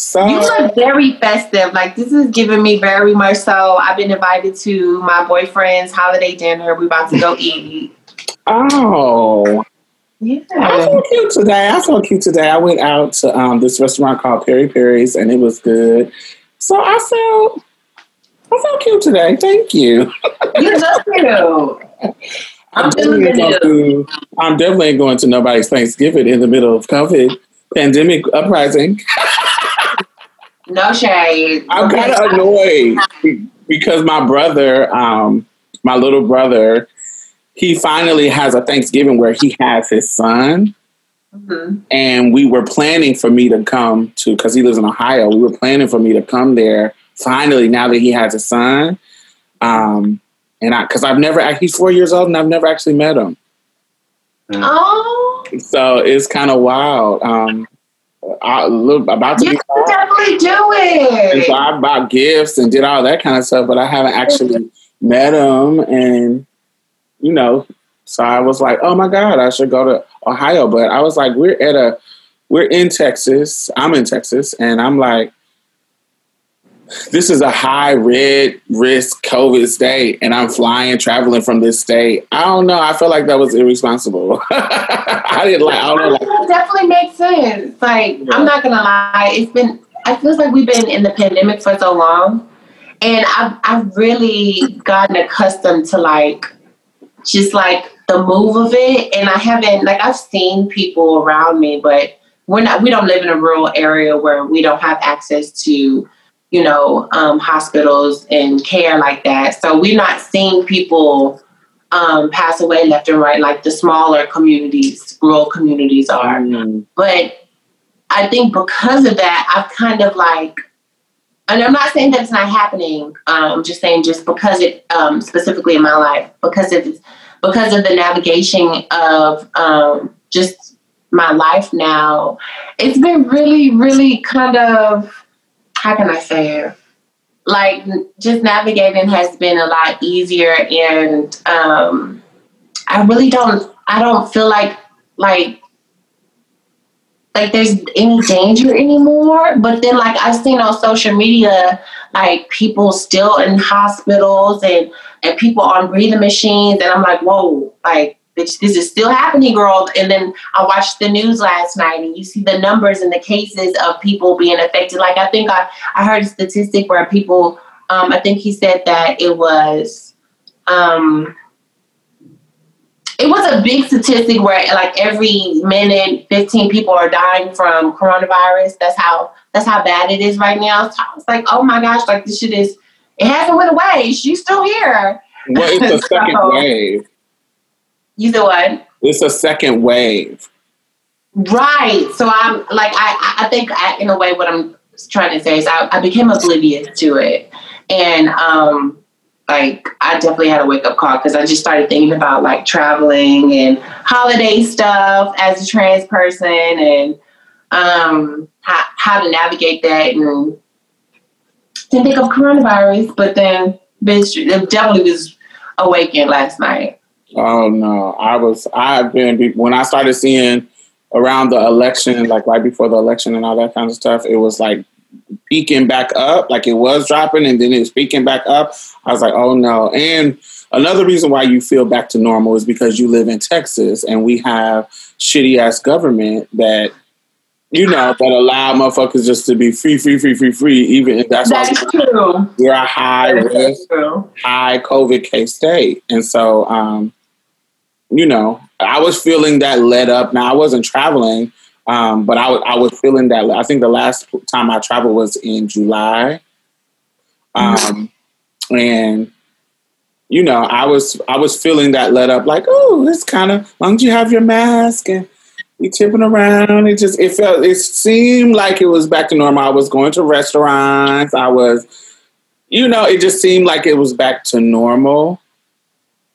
So, you look very festive. Like this is giving me very much so. I've been invited to my boyfriend's holiday dinner. We're about to go eat. oh, Yeah. I feel cute today. I feel cute today. I went out to um, this restaurant called Perry Perry's, and it was good. So I felt, I felt cute today. Thank you. You look cute. I'm I'm definitely, going to, I'm definitely going to nobody's Thanksgiving in the middle of COVID pandemic uprising. No shade. I'm kind of annoyed because my brother, um, my little brother, he finally has a Thanksgiving where he has his son, Mhm. and we were planning for me to come to because he lives in Ohio. We were planning for me to come there finally now that he has a son, um, and I because I've never he's four years old and I've never actually met him, Oh, so it's kind of wild. Um, I, look, about to you be can definitely do And so. I bought gifts and did all that kind of stuff, but I haven't actually met him. And, you know, so I was like, oh my God, I should go to Ohio. But I was like, we're at a, we're in Texas. I'm in Texas. And I'm like, this is a high red risk COVID state. And I'm flying, traveling from this state. I don't know. I feel like that was irresponsible. I didn't like, I don't know. Like, That definitely makes sense. Like I'm not gonna lie, it's been. I feels like we've been in the pandemic for so long, and I've I've really gotten accustomed to like just like the move of it, and I haven't like I've seen people around me, but we're not. We don't live in a rural area where we don't have access to you know um, hospitals and care like that. So we're not seeing people um, pass away left and right, like the smaller communities, rural communities are. mm, But I think because of that, I've kind of like, and I'm not saying that it's not happening. Um, I'm just saying just because it um, specifically in my life, because of because of the navigation of um, just my life now, it's been really, really kind of how can I say it? Like just navigating has been a lot easier, and um, I really don't. I don't feel like like like there's any danger anymore. But then like I've seen on social media, like people still in hospitals and and people on breathing machines, and I'm like, whoa, like bitch, this is still happening, girl. And then I watched the news last night, and you see the numbers and the cases of people being affected. Like I think I I heard a statistic where people, um, I think he said that it was. Um, it was a big statistic where like every minute 15 people are dying from coronavirus that's how that's how bad it is right now so it's like oh my gosh like this shit is it hasn't went away she's still here well, it's a second wave. You know what It's a second wave. right so i'm like i i think I, in a way what i'm trying to say is I, I became oblivious to it and um, like I definitely had a wake up call because I just started thinking about like traveling and holiday stuff as a trans person and um, how, how to navigate that and didn't think of coronavirus, but then bitch, it definitely was awakened last night. Oh no, I was. I've been when I started seeing around the election, like right before the election and all that kind of stuff. It was like peaking back up, like it was dropping, and then it was peaking back up. I was like, oh no. And another reason why you feel back to normal is because you live in Texas, and we have shitty ass government that you know, that allow motherfuckers just to be free, free, free, free, free. Even if that's, that's true. We're a high risk, high COVID case state, and so um, you know, I was feeling that let up. Now I wasn't traveling, um, but I, w- I was feeling that. I think the last time I traveled was in July, um, and you know, I was I was feeling that let up. Like, oh, it's kind of long as you have your mask and you tipping around. It just it felt it seemed like it was back to normal. I was going to restaurants. I was, you know, it just seemed like it was back to normal,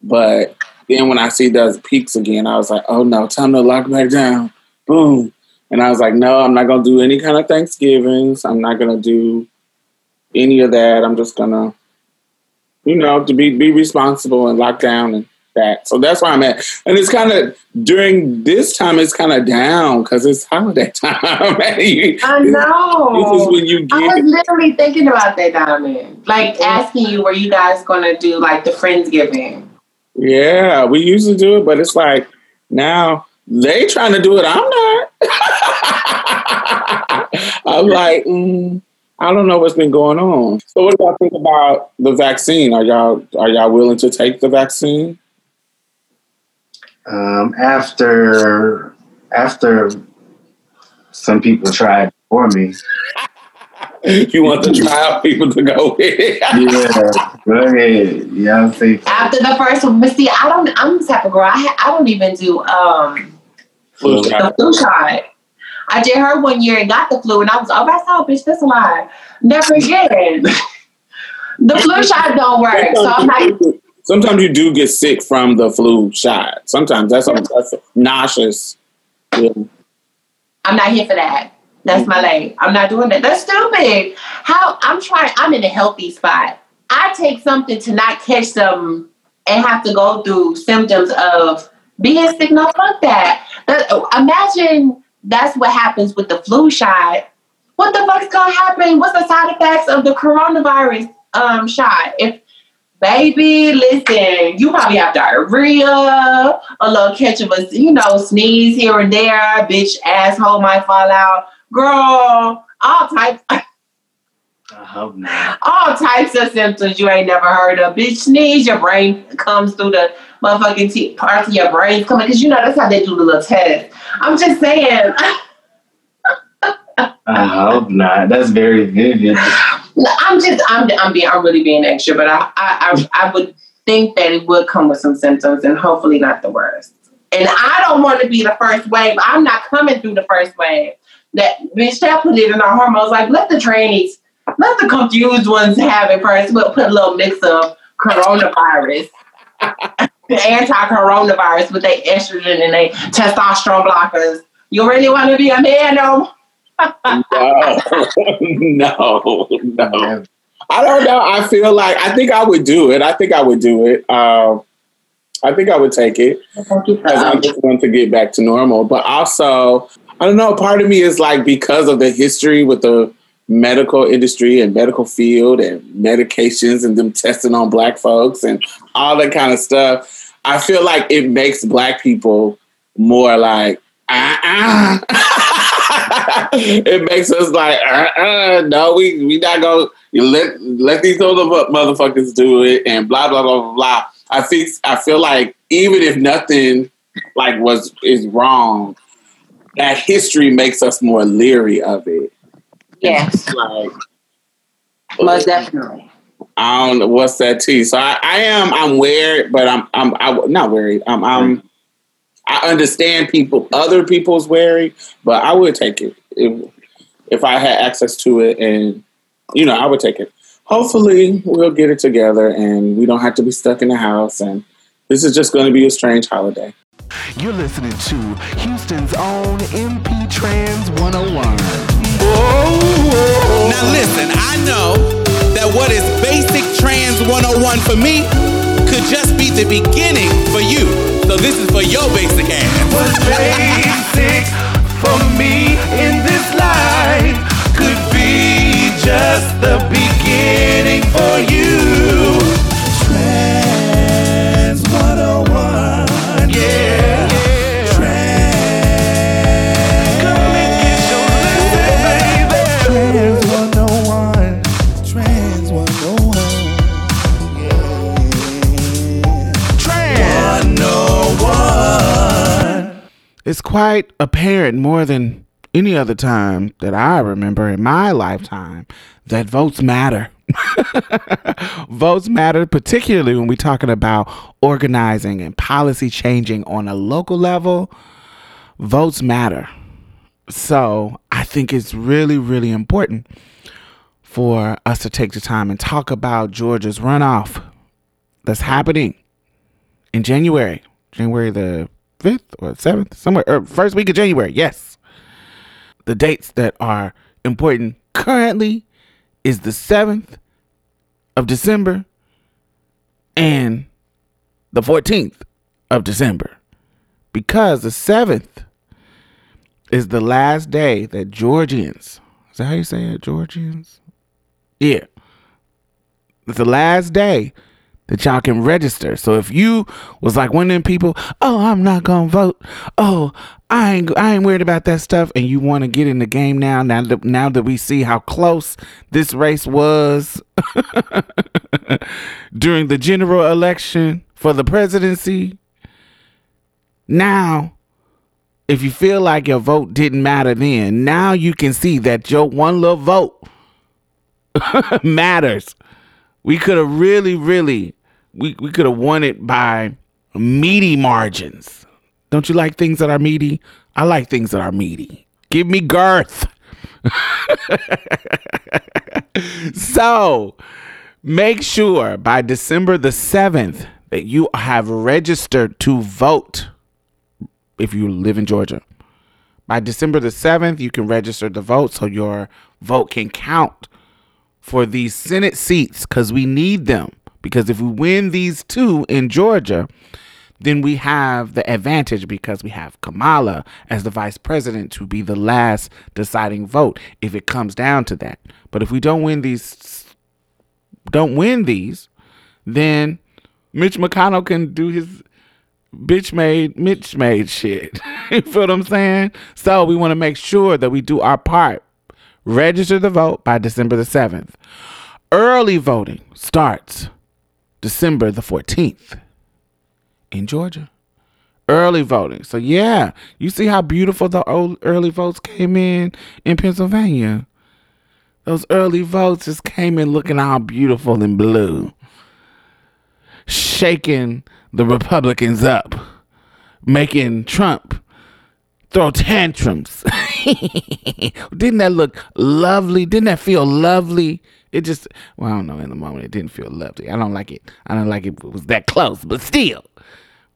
but then when I see those peaks again, I was like, oh no, time to lock back down. Boom. And I was like, no, I'm not going to do any kind of Thanksgivings. I'm not going to do any of that. I'm just going to, you know, to be, be responsible and lock down and that. So that's where I'm at. And it's kind of during this time, it's kind of down because it's holiday time. I know. This is when you get. I was literally thinking about that, Diamond. Like asking you, were you guys going to do like the Friendsgiving? Yeah, we used to do it, but it's like now they trying to do it. I'm not. I'm like, mm, I don't know what's been going on. So, what do y'all think about the vaccine? Are y'all are y'all willing to take the vaccine? Um, after after some people tried for me, you want the trial people to go with. yeah, go ahead. Yeah, see. After the first one, but see, I don't. I'm the type of girl. I ha- I don't even do um flu the shot. flu shot. I did her one year and got the flu, and I was oh that's all, bitch. That's a lie. Never again. the flu shot don't work, so I'm like. Sometimes you do get sick from the flu shot. Sometimes that's, that's nauseous. Yeah. I'm not here for that. That's my lane. I'm not doing that. That's stupid. How I'm trying. I'm in a healthy spot. I take something to not catch something and have to go through symptoms of being sick. No, fuck that. that. Imagine that's what happens with the flu shot. What the fuck's gonna happen? What's the side effects of the coronavirus um, shot? If baby, listen, you probably have diarrhea, a little catch of a you know sneeze here and there, bitch asshole might fall out girl, all types. I hope not. All types of symptoms you ain't never heard of. Bitch, sneeze, your brain comes through the motherfucking t- parts of your brain coming because you know that's how they do the little test. I'm just saying. I hope not. That's very vivid. I'm just, I'm, I'm being, I'm really being extra, but I, I, I, I would think that it would come with some symptoms and hopefully not the worst. And I don't want to be the first wave. I'm not coming through the first wave that Michelle put it in our hormones. Like, let the trainees, let the confused ones have it first. We'll put a little mix of coronavirus, anti-coronavirus with their estrogen and their testosterone blockers. You really want to be a man, no? no, no, no. I don't know. I feel like I think I would do it. I think I would do it. Um, I think I would take it because I just want to get back to normal. But also, I don't know. Part of me is like because of the history with the medical industry and medical field and medications and them testing on black folks and all that kind of stuff. I feel like it makes black people more like uh uh it makes us like uh uh no we we not gonna let let these other motherfuckers do it and blah blah blah blah. I think I feel like even if nothing like was is wrong, that history makes us more leery of it. Yes. Like, Most definitely. I don't know what's that tea. So I, I am I'm wary, but I'm I'm I, not worried. I'm I'm I understand people other people's wary, but I would take it if if I had access to it, and you know I would take it. hopefully we'll get it together and we don't have to be stuck in the house. And this is just going to be a strange holiday. You're listening to Houston's own MP Trans 101. Now listen, I know that what is basic trans 101 for me could just be the beginning for you. So this is for your basic ass. What's basic for me in this life could be just the beginning for you. It's quite apparent more than any other time that I remember in my lifetime that votes matter. votes matter, particularly when we're talking about organizing and policy changing on a local level. Votes matter. So I think it's really, really important for us to take the time and talk about Georgia's runoff that's happening in January, January the 5th or 7th, somewhere, or first week of January. Yes. The dates that are important currently is the 7th of December and the 14th of December. Because the 7th is the last day that Georgians, is that how you say it? Georgians? Yeah. It's the last day that y'all can register. So if you was like one of them people, oh, I'm not gonna vote. Oh, I ain't I ain't worried about that stuff, and you want to get in the game now. Now that now that we see how close this race was during the general election for the presidency, now if you feel like your vote didn't matter then, now you can see that your one little vote matters. We could have really, really, we, we could have won it by meaty margins. Don't you like things that are meaty? I like things that are meaty. Give me girth. so make sure by December the 7th that you have registered to vote if you live in Georgia. By December the 7th, you can register to vote so your vote can count for these Senate seats because we need them. Because if we win these two in Georgia, then we have the advantage because we have Kamala as the vice president to be the last deciding vote if it comes down to that. But if we don't win these, don't win these, then Mitch McConnell can do his bitch made Mitch made shit. you feel what I'm saying? So we want to make sure that we do our part. Register the vote by December the 7th. Early voting starts December the 14th in Georgia. Early voting. So yeah, you see how beautiful the old early votes came in in Pennsylvania. Those early votes just came in looking all beautiful and blue. Shaking the Republicans up, making Trump throw tantrums. didn't that look lovely? Didn't that feel lovely? It just, well, I don't know. In the moment, it didn't feel lovely. I don't like it. I don't like it. It was that close, but still,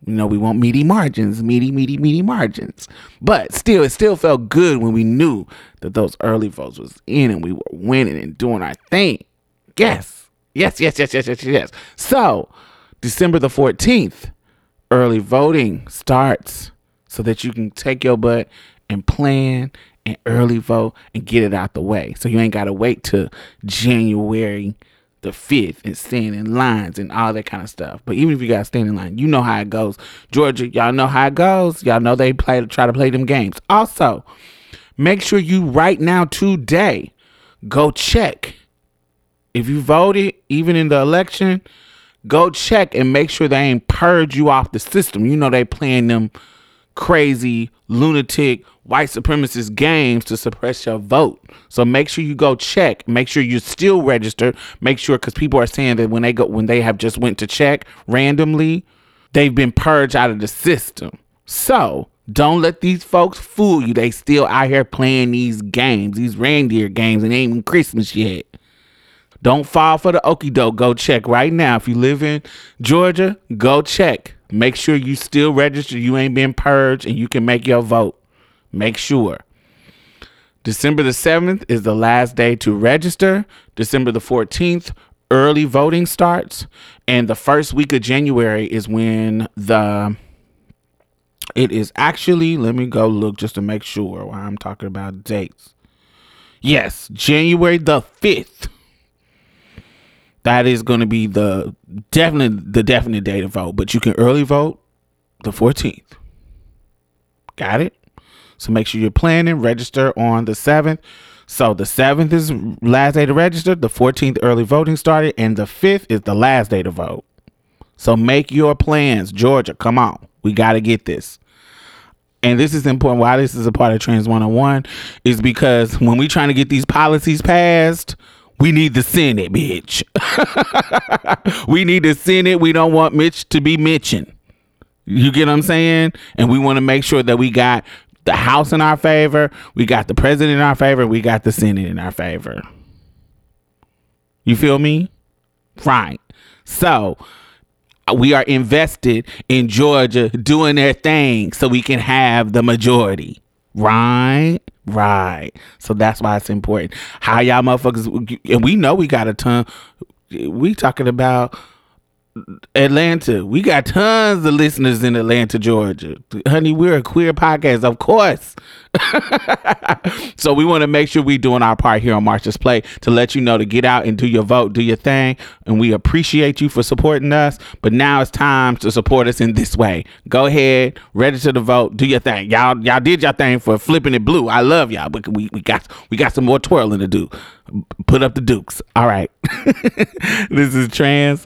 you know, we want meaty margins, meaty, meaty, meaty margins. But still, it still felt good when we knew that those early votes was in and we were winning and doing our thing. Yes, yes, yes, yes, yes, yes, yes. So, December the 14th, early voting starts so that you can take your butt and plan and early vote and get it out the way. So you ain't got to wait till January the 5th and stand in lines and all that kind of stuff. But even if you got to stand in line, you know how it goes. Georgia, y'all know how it goes. Y'all know they play to try to play them games. Also, make sure you right now today go check. If you voted, even in the election, go check and make sure they ain't purge you off the system. You know they playing them crazy lunatic white supremacist games to suppress your vote. So make sure you go check. Make sure you're still registered. Make sure because people are saying that when they go when they have just went to check randomly, they've been purged out of the system. So don't let these folks fool you. They still out here playing these games, these reindeer games, and ain't even Christmas yet. Don't fall for the okey doke. Go check right now. If you live in Georgia, go check. Make sure you still register. You ain't been purged and you can make your vote. Make sure. December the 7th is the last day to register. December the 14th, early voting starts. And the first week of January is when the. It is actually, let me go look just to make sure while I'm talking about dates. Yes, January the 5th. That is going to be the definite the definite day to vote, but you can early vote the 14th. Got it? So make sure you're planning, register on the 7th. So the 7th is last day to register, the 14th early voting started, and the 5th is the last day to vote. So make your plans. Georgia, come on. We got to get this. And this is important. Why this is a part of Trans 101 is because when we trying to get these policies passed, we need the Senate, bitch. we need the Senate. We don't want Mitch to be Mitching. You get what I'm saying? And we want to make sure that we got the House in our favor, we got the president in our favor, we got the Senate in our favor. You feel me? Right. So uh, we are invested in Georgia doing their thing so we can have the majority. Right? Right. So that's why it's important. How y'all motherfuckers and we know we got a ton we talking about Atlanta. We got tons of listeners in Atlanta, Georgia. Honey, we're a queer podcast, of course. so we want to make sure we're doing our part here on Marsha's Plate to let you know to get out and do your vote, do your thing. And we appreciate you for supporting us. But now it's time to support us in this way. Go ahead, register to vote, do your thing. Y'all, y'all did your thing for flipping it blue. I love y'all, but we, we got we got some more twirling to do. Put up the dukes. All right. this is Trans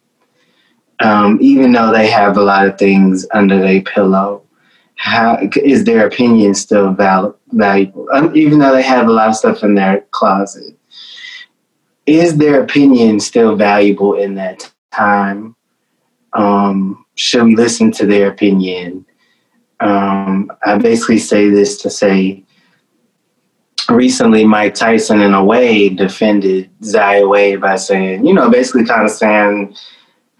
um, even though they have a lot of things under their pillow, how is their opinion still val- valuable? Um, even though they have a lot of stuff in their closet, is their opinion still valuable in that time? Um, should we listen to their opinion? Um, I basically say this to say recently Mike Tyson in a way defended Zaya Wade by saying, you know, basically kind of saying,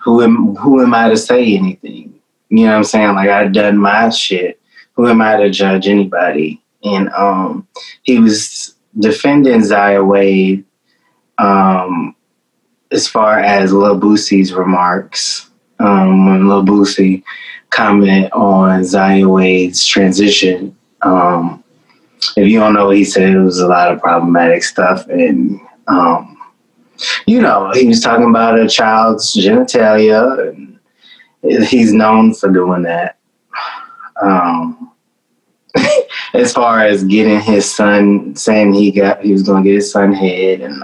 who am who am I to say anything? You know what I'm saying? Like I've done my shit. Who am I to judge anybody? And um he was defending Zaya Wade um as far as Lil Boosie's remarks. Um when Lil Boosie commented on Zaya Wade's transition. Um if you don't know he said, it was a lot of problematic stuff and um you know, he was talking about a child's genitalia, and he's known for doing that. Um, as far as getting his son, saying he got he was going to get his son head and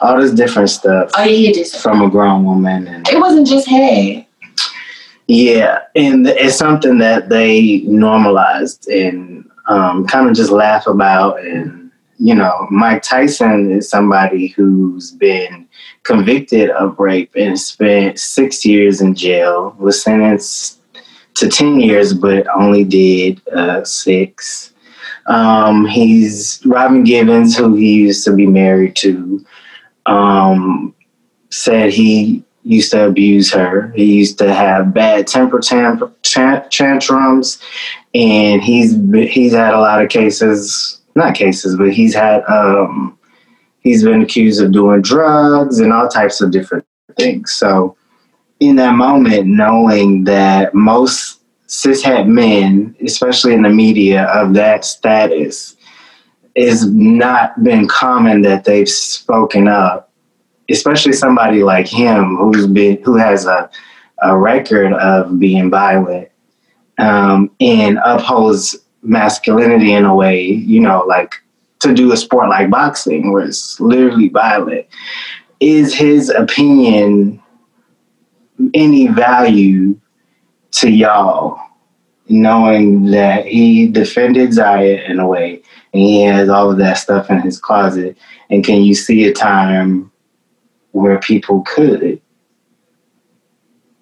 all this different stuff. Oh, yeah, just from a grown woman, and it wasn't just head. Yeah, and it's something that they normalized and um, kind of just laugh about and you know, Mike Tyson is somebody who's been convicted of rape and spent six years in jail, was sentenced to 10 years, but only did uh, six. Um, he's Robin Givens, who he used to be married to, um, said he used to abuse her. He used to have bad temper tam- tan- tantrums, and he's he's had a lot of cases, not cases, but he's had um, he's been accused of doing drugs and all types of different things. So, in that moment, knowing that most cishet men, especially in the media of that status, it's not been common that they've spoken up, especially somebody like him who's been who has a, a record of being violent um, and upholds masculinity in a way, you know, like to do a sport like boxing where it's literally violent. Is his opinion any value to y'all, knowing that he defended Zaya in a way and he has all of that stuff in his closet? And can you see a time where people could?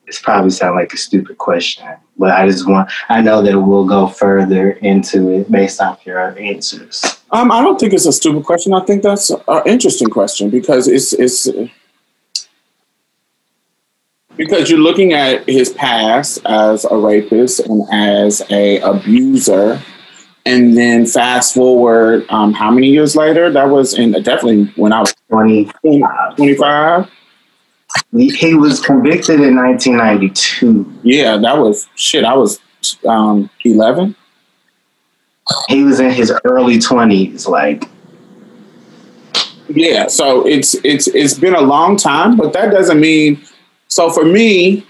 It's probably sound like a stupid question, but I just want, I know that we'll go further into it based off your answers. Um, I don't think it's a stupid question. I think that's an interesting question because it's it's because you're looking at his past as a rapist and as a abuser, and then fast forward, um, how many years later? That was in definitely when I was 20, 25. He was convicted in 1992. Yeah, that was shit. I was um, 11. He was in his early 20s, like Yeah, so it's it's it's been a long time, but that doesn't mean. So for me,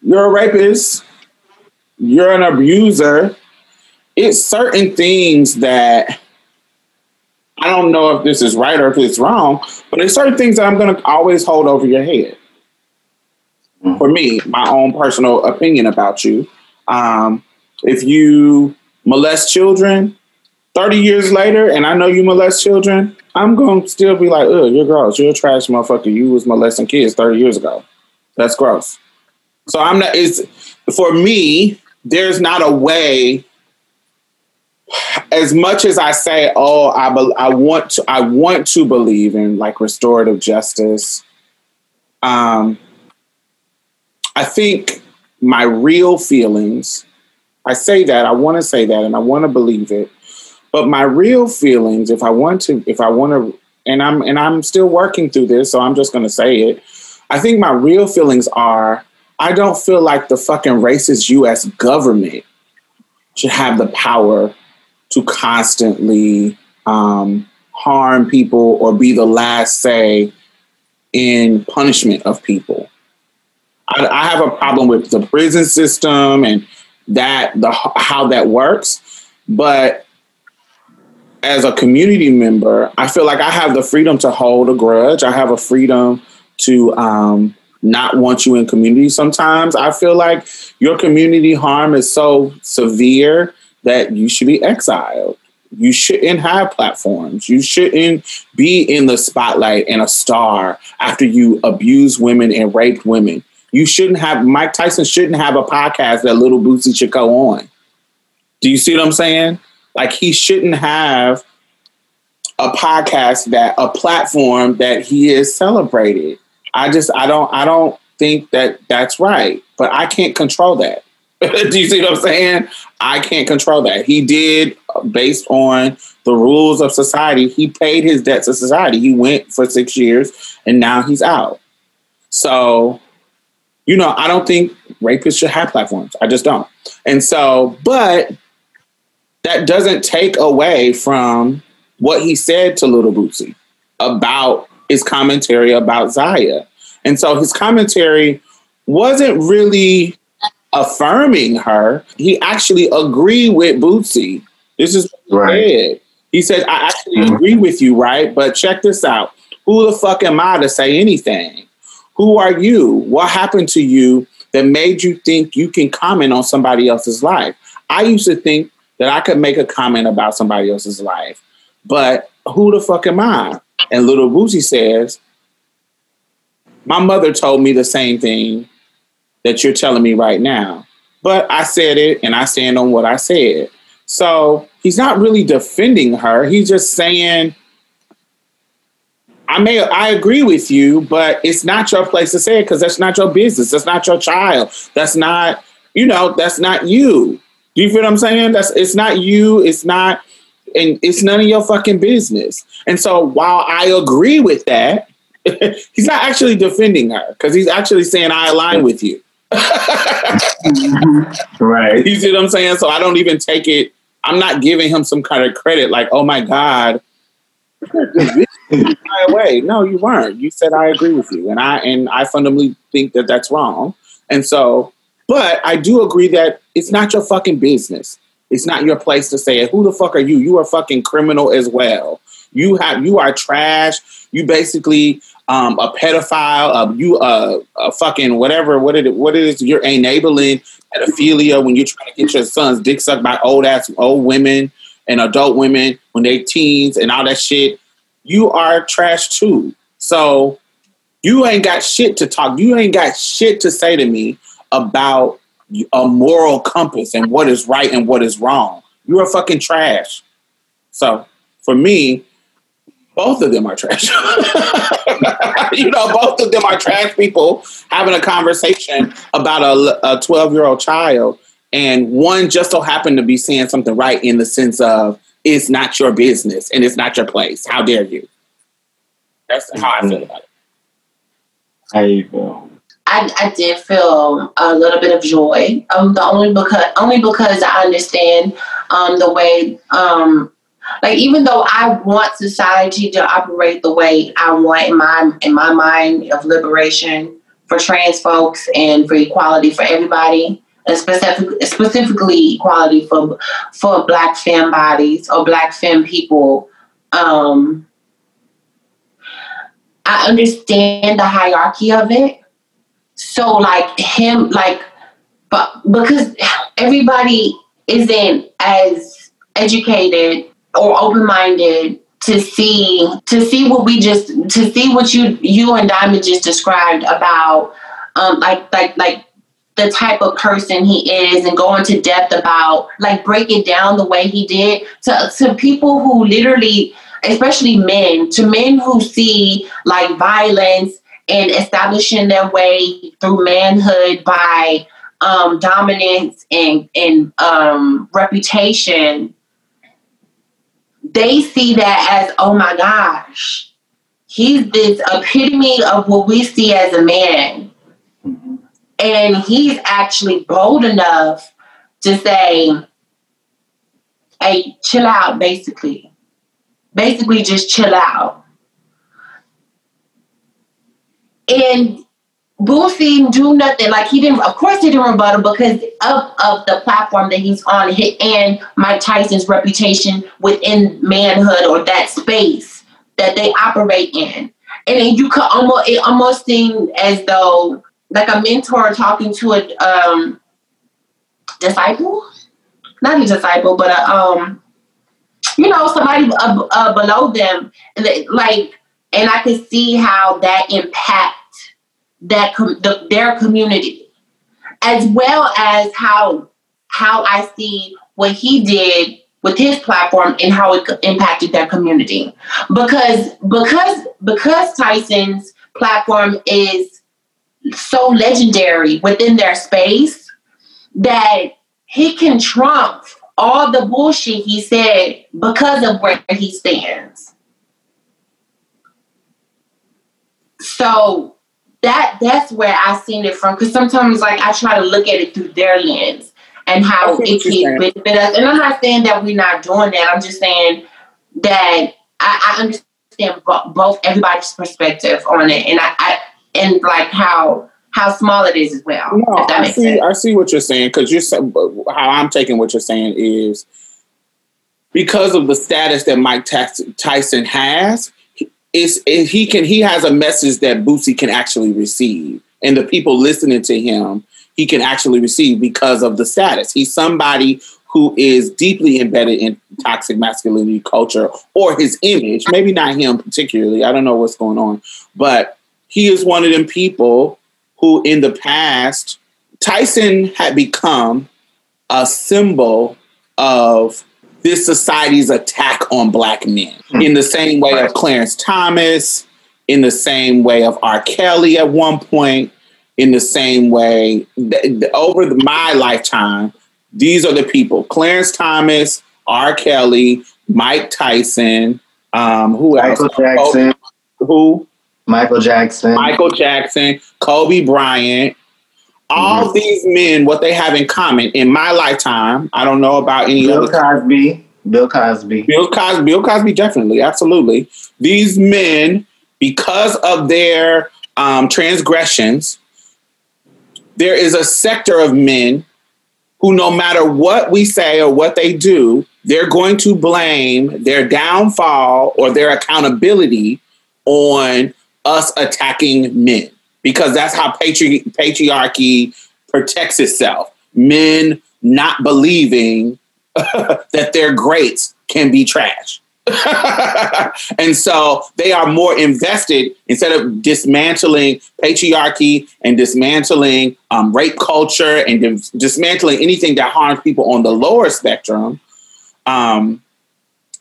you're a rapist, you're an abuser. It's certain things that I don't know if this is right or if it's wrong, but there's certain things that I'm going to always hold over your head. For me, my own personal opinion about you. Um, if you molest children 30 years later and I know you molest children, I'm going to still be like, ugh, you're gross. You're a trash motherfucker. You was molesting kids 30 years ago. That's gross. So I'm not, it's, for me, there's not a way as much as I say, oh, I, be- I want to, I want to believe in like restorative justice. Um, I think my real feelings, I say that, I want to say that, and I want to believe it. But my real feelings, if I want to, if I want to, and I'm and I'm still working through this, so I'm just going to say it. I think my real feelings are I don't feel like the fucking racist U.S. government should have the power to constantly um, harm people or be the last say in punishment of people. I, I have a problem with the prison system and that the how that works, but as a community member, I feel like I have the freedom to hold a grudge. I have a freedom to um, not want you in community. Sometimes I feel like your community harm is so severe that you should be exiled. You shouldn't have platforms. You shouldn't be in the spotlight and a star after you abuse women and rape women. You shouldn't have Mike Tyson shouldn't have a podcast that Little Boosie should go on. Do you see what I'm saying? Like he shouldn't have a podcast that a platform that he is celebrated. I just I don't I don't think that that's right, but I can't control that. Do you see what I'm saying? I can't control that. He did uh, based on the rules of society. He paid his debt to society. He went for six years and now he's out. So, you know, I don't think rapists should have platforms. I just don't. And so, but that doesn't take away from what he said to Little Boosie about his commentary about Zaya. And so his commentary wasn't really affirming her. He actually agreed with Boosie. This is what Right. he said. He said, I actually mm-hmm. agree with you, right? But check this out. Who the fuck am I to say anything? Who are you? What happened to you that made you think you can comment on somebody else's life? I used to think that I could make a comment about somebody else's life, but who the fuck am I? And little Boosie says, My mother told me the same thing that you're telling me right now. But I said it and I stand on what I said. So he's not really defending her. He's just saying, I may I agree with you, but it's not your place to say it because that's not your business. That's not your child. That's not, you know, that's not you. Do you feel what I'm saying? That's it's not you, it's not and it's none of your fucking business. And so while I agree with that, he's not actually defending her because he's actually saying I align with you. Right. You see what I'm saying? So I don't even take it. I'm not giving him some kind of credit, like, oh my God. away. No, you weren't. You said I agree with you, and I and I fundamentally think that that's wrong. And so, but I do agree that it's not your fucking business. It's not your place to say it. Who the fuck are you? You are fucking criminal as well. You have you are trash. You basically um, a pedophile. You uh, a fucking whatever. What it what it is? You're enabling pedophilia when you're trying to get your son's dick sucked by old ass old women and adult women when they teens and all that shit. You are trash too. So you ain't got shit to talk. You ain't got shit to say to me about a moral compass and what is right and what is wrong. You're a fucking trash. So for me, both of them are trash. you know, both of them are trash people having a conversation about a 12 year old child. And one just so happened to be saying something right in the sense of, it's not your business and it's not your place. How dare you? That's how I feel about it. How you feel? I, I did feel a little bit of joy. Um, the only because only because I understand um, the way um, like even though I want society to operate the way I want in my in my mind of liberation for trans folks and for equality for everybody, and specific, specifically equality for for black femme bodies or black femme people. Um, I understand the hierarchy of it. So like him, like, but because everybody isn't as educated or open minded to see to see what we just to see what you you and Diamond just described about um like like like the type of person he is and go into depth about like break it down the way he did to to people who literally especially men to men who see like violence and establishing their way through manhood by um, dominance and and um, reputation they see that as, oh my gosh, he's this epitome of what we see as a man. And he's actually bold enough to say, hey, chill out, basically. Basically, just chill out. And Boosie do nothing. Like he didn't, of course, he didn't rebuttal because of, of the platform that he's on and Mike Tyson's reputation within manhood or that space that they operate in. And then you could almost, it almost seemed as though like a mentor talking to a um, disciple, not a disciple, but a, um, you know, somebody uh, uh, below them, like, and I could see how that impact that com- the, their community, as well as how how I see what he did with his platform and how it impacted their community. Because because because Tyson's platform is so legendary within their space that he can trump all the bullshit he said because of where he stands. So that that's where I seen it from. Because sometimes, like, I try to look at it through their lens and how it can benefit us. And I'm not saying that we're not doing that. I'm just saying that I, I understand both everybody's perspective on it, and I, I and like how how small it is as well. No, I see. Sense. I see what you're saying because you're how I'm taking what you're saying is because of the status that Mike Tyson has it's it, he can he has a message that Boosie can actually receive, and the people listening to him he can actually receive because of the status. He's somebody who is deeply embedded in toxic masculinity culture or his image. Maybe not him particularly. I don't know what's going on, but he is one of them people who, in the past, Tyson had become a symbol of this society's attack on black men. In the same way of Clarence Thomas, in the same way of R. Kelly at one point, in the same way th- th- over the, my lifetime, these are the people: Clarence Thomas, R. Kelly, Mike Tyson, um, who else? Michael Jackson. Who? Michael Jackson. Michael Jackson, Kobe Bryant. All these men, what they have in common in my lifetime, I don't know about any Bill other. Cosby. Bill Cosby. Bill Cosby, Bill Cosby, definitely, absolutely. These men, because of their um, transgressions, there is a sector of men who, no matter what we say or what they do, they're going to blame their downfall or their accountability on us attacking men because that's how patri- patriarchy protects itself. Men not believing that their greats can be trash. and so they are more invested instead of dismantling patriarchy and dismantling um, rape culture and dis- dismantling anything that harms people on the lower spectrum. Um,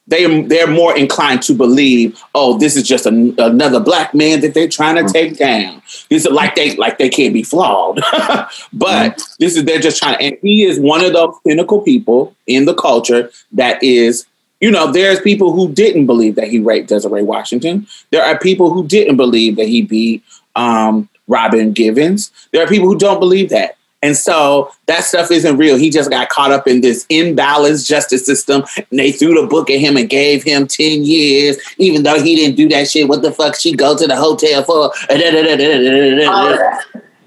they they're more inclined to believe, oh, this is just an, another black man that they're trying to take down. This is like they like they can't be flawed, but this is they're just trying. And he is one of those pinnacle people in the culture that is, you know, there's people who didn't believe that he raped Desiree Washington. There are people who didn't believe that he beat um, Robin Givens. There are people who don't believe that. And so that stuff isn't real. He just got caught up in this imbalanced justice system. And they threw the book at him and gave him 10 years, even though he didn't do that shit. What the fuck she go to the hotel for?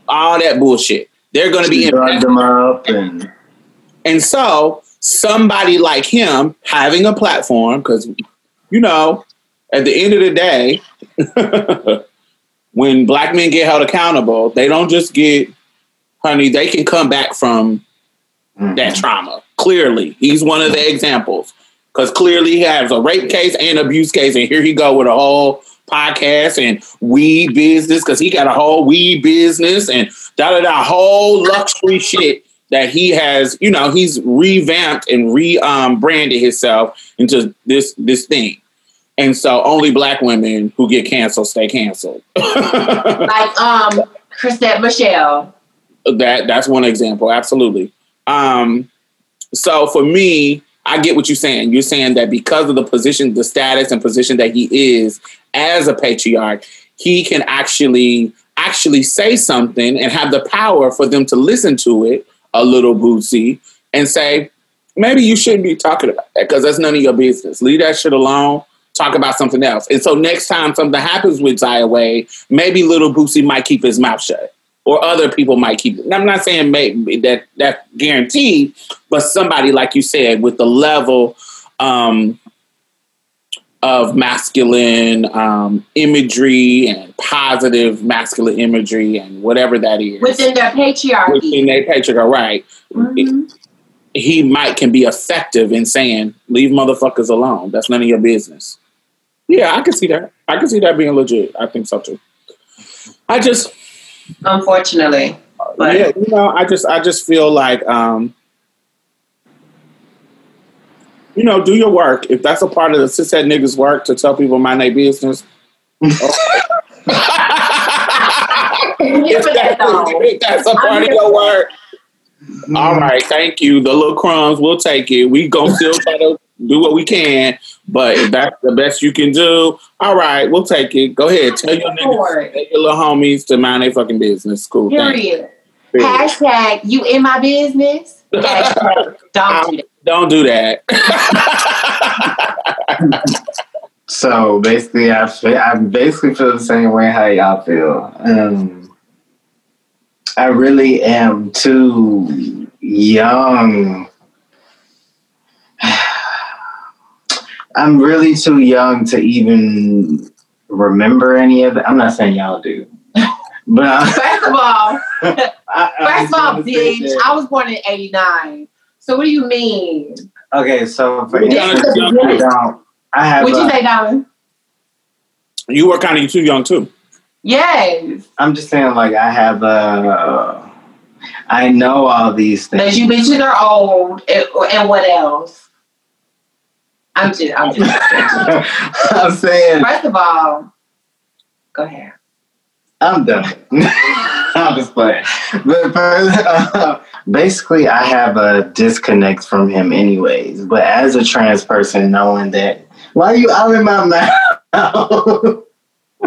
All that bullshit. They're going to be drugged them up and and so somebody like him having a platform, because you know, at the end of the day, when black men get held accountable, they don't just get, honey, they can come back from that trauma. Clearly, he's one of the examples because clearly he has a rape case and abuse case, and here he go with a whole podcast and weed business because he got a whole weed business and da da da whole luxury shit that he has. You know, he's revamped and re um, branded himself into this this thing. And so only black women who get canceled stay canceled. like um Chrisette Michele. That that's one example absolutely. Um so for me i get what you're saying. You're saying that because of the position the status and position that he is as a patriarch he can actually actually say something and have the power for them to listen to it a little Boosie and say maybe you shouldn't be talking about that because that's none of your business. Leave that shit alone. Talk about something else. And so next time something happens with Wade, maybe little Boosie might keep his mouth shut or other people might keep it. I'm not saying maybe that that guaranteed, but somebody like you said with the level um, of masculine um, imagery and positive masculine imagery and whatever that is Within their patriarchy. within their patriarch, right? Mhm. He might can be effective in saying, "Leave motherfuckers alone. That's none of your business." Yeah, I can see that. I can see that being legit. I think so too. I just Unfortunately. But yeah, you know, I just I just feel like um you know, do your work. If that's a part of the cishet niggas work to tell people mind their business. for that if that's a part of your work. All right, thank you. The little crumbs, we'll take it. We gonna still try to do what we can, but if that's the best you can do, all right, we'll take it. Go ahead, tell your niggas, tell your little homies to mind their fucking business. Cool. Period. Period. Hashtag you in my business. Hashtag don't do that. Don't do that. So basically, I feel, I basically feel the same way how y'all feel. Um, I really am too young. I'm really too young to even remember any of it. I'm not saying y'all do, but I, First of all, I, I first of all, just bitch, I was born in '89. So what do you mean? Okay, so for We're instance, I don't. I have. What'd you a- say, Diamond? you were kind of too young too. Yes. I'm just saying, like I have a. I know all these That things. you bitches are old and, and what else? I'm just, I'm just. I'm saying First of all, go ahead. I'm done. I'm just playing. But first, uh, basically, I have a disconnect from him, anyways. But as a trans person, knowing that, why are you out in my mouth?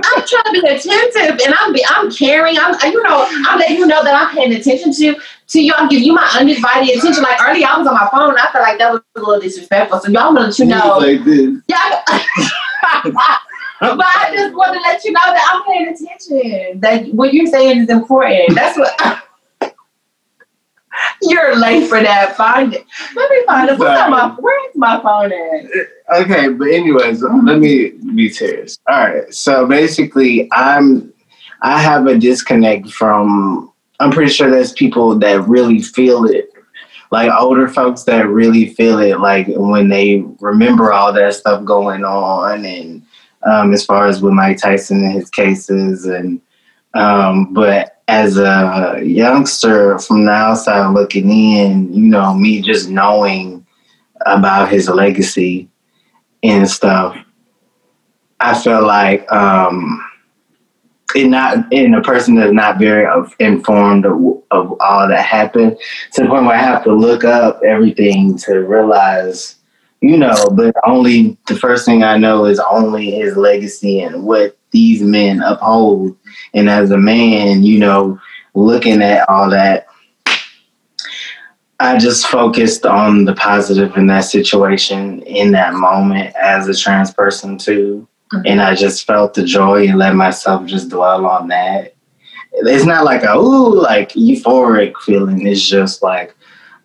I'm trying to be attentive and I'm be, I'm caring. I'm you know I'm letting you know that I'm paying attention to to you. I'm giving you my undivided attention. Like earlier, I was on my phone. I felt like that was a little disrespectful. So y'all want to let you know. like this. Yeah. but I just want to let you know that I'm paying attention. That what you're saying is important. That's what. You're late for that. Find it. Let me find it. What's my, where's my phone at? Okay, but anyways, let me be serious. All right, so basically, I'm I have a disconnect from. I'm pretty sure there's people that really feel it, like older folks that really feel it, like when they remember all that stuff going on, and um, as far as with Mike Tyson and his cases, and um, but as a youngster from the outside looking in, you know, me just knowing about his legacy and stuff, I feel like um, it not in a person that's not very informed of, of all that happened to the point where I have to look up everything to realize, you know. But only the first thing I know is only his legacy and what these men uphold. And as a man, you know, looking at all that, I just focused on the positive in that situation in that moment as a trans person too. And I just felt the joy and let myself just dwell on that. It's not like a ooh like euphoric feeling. It's just like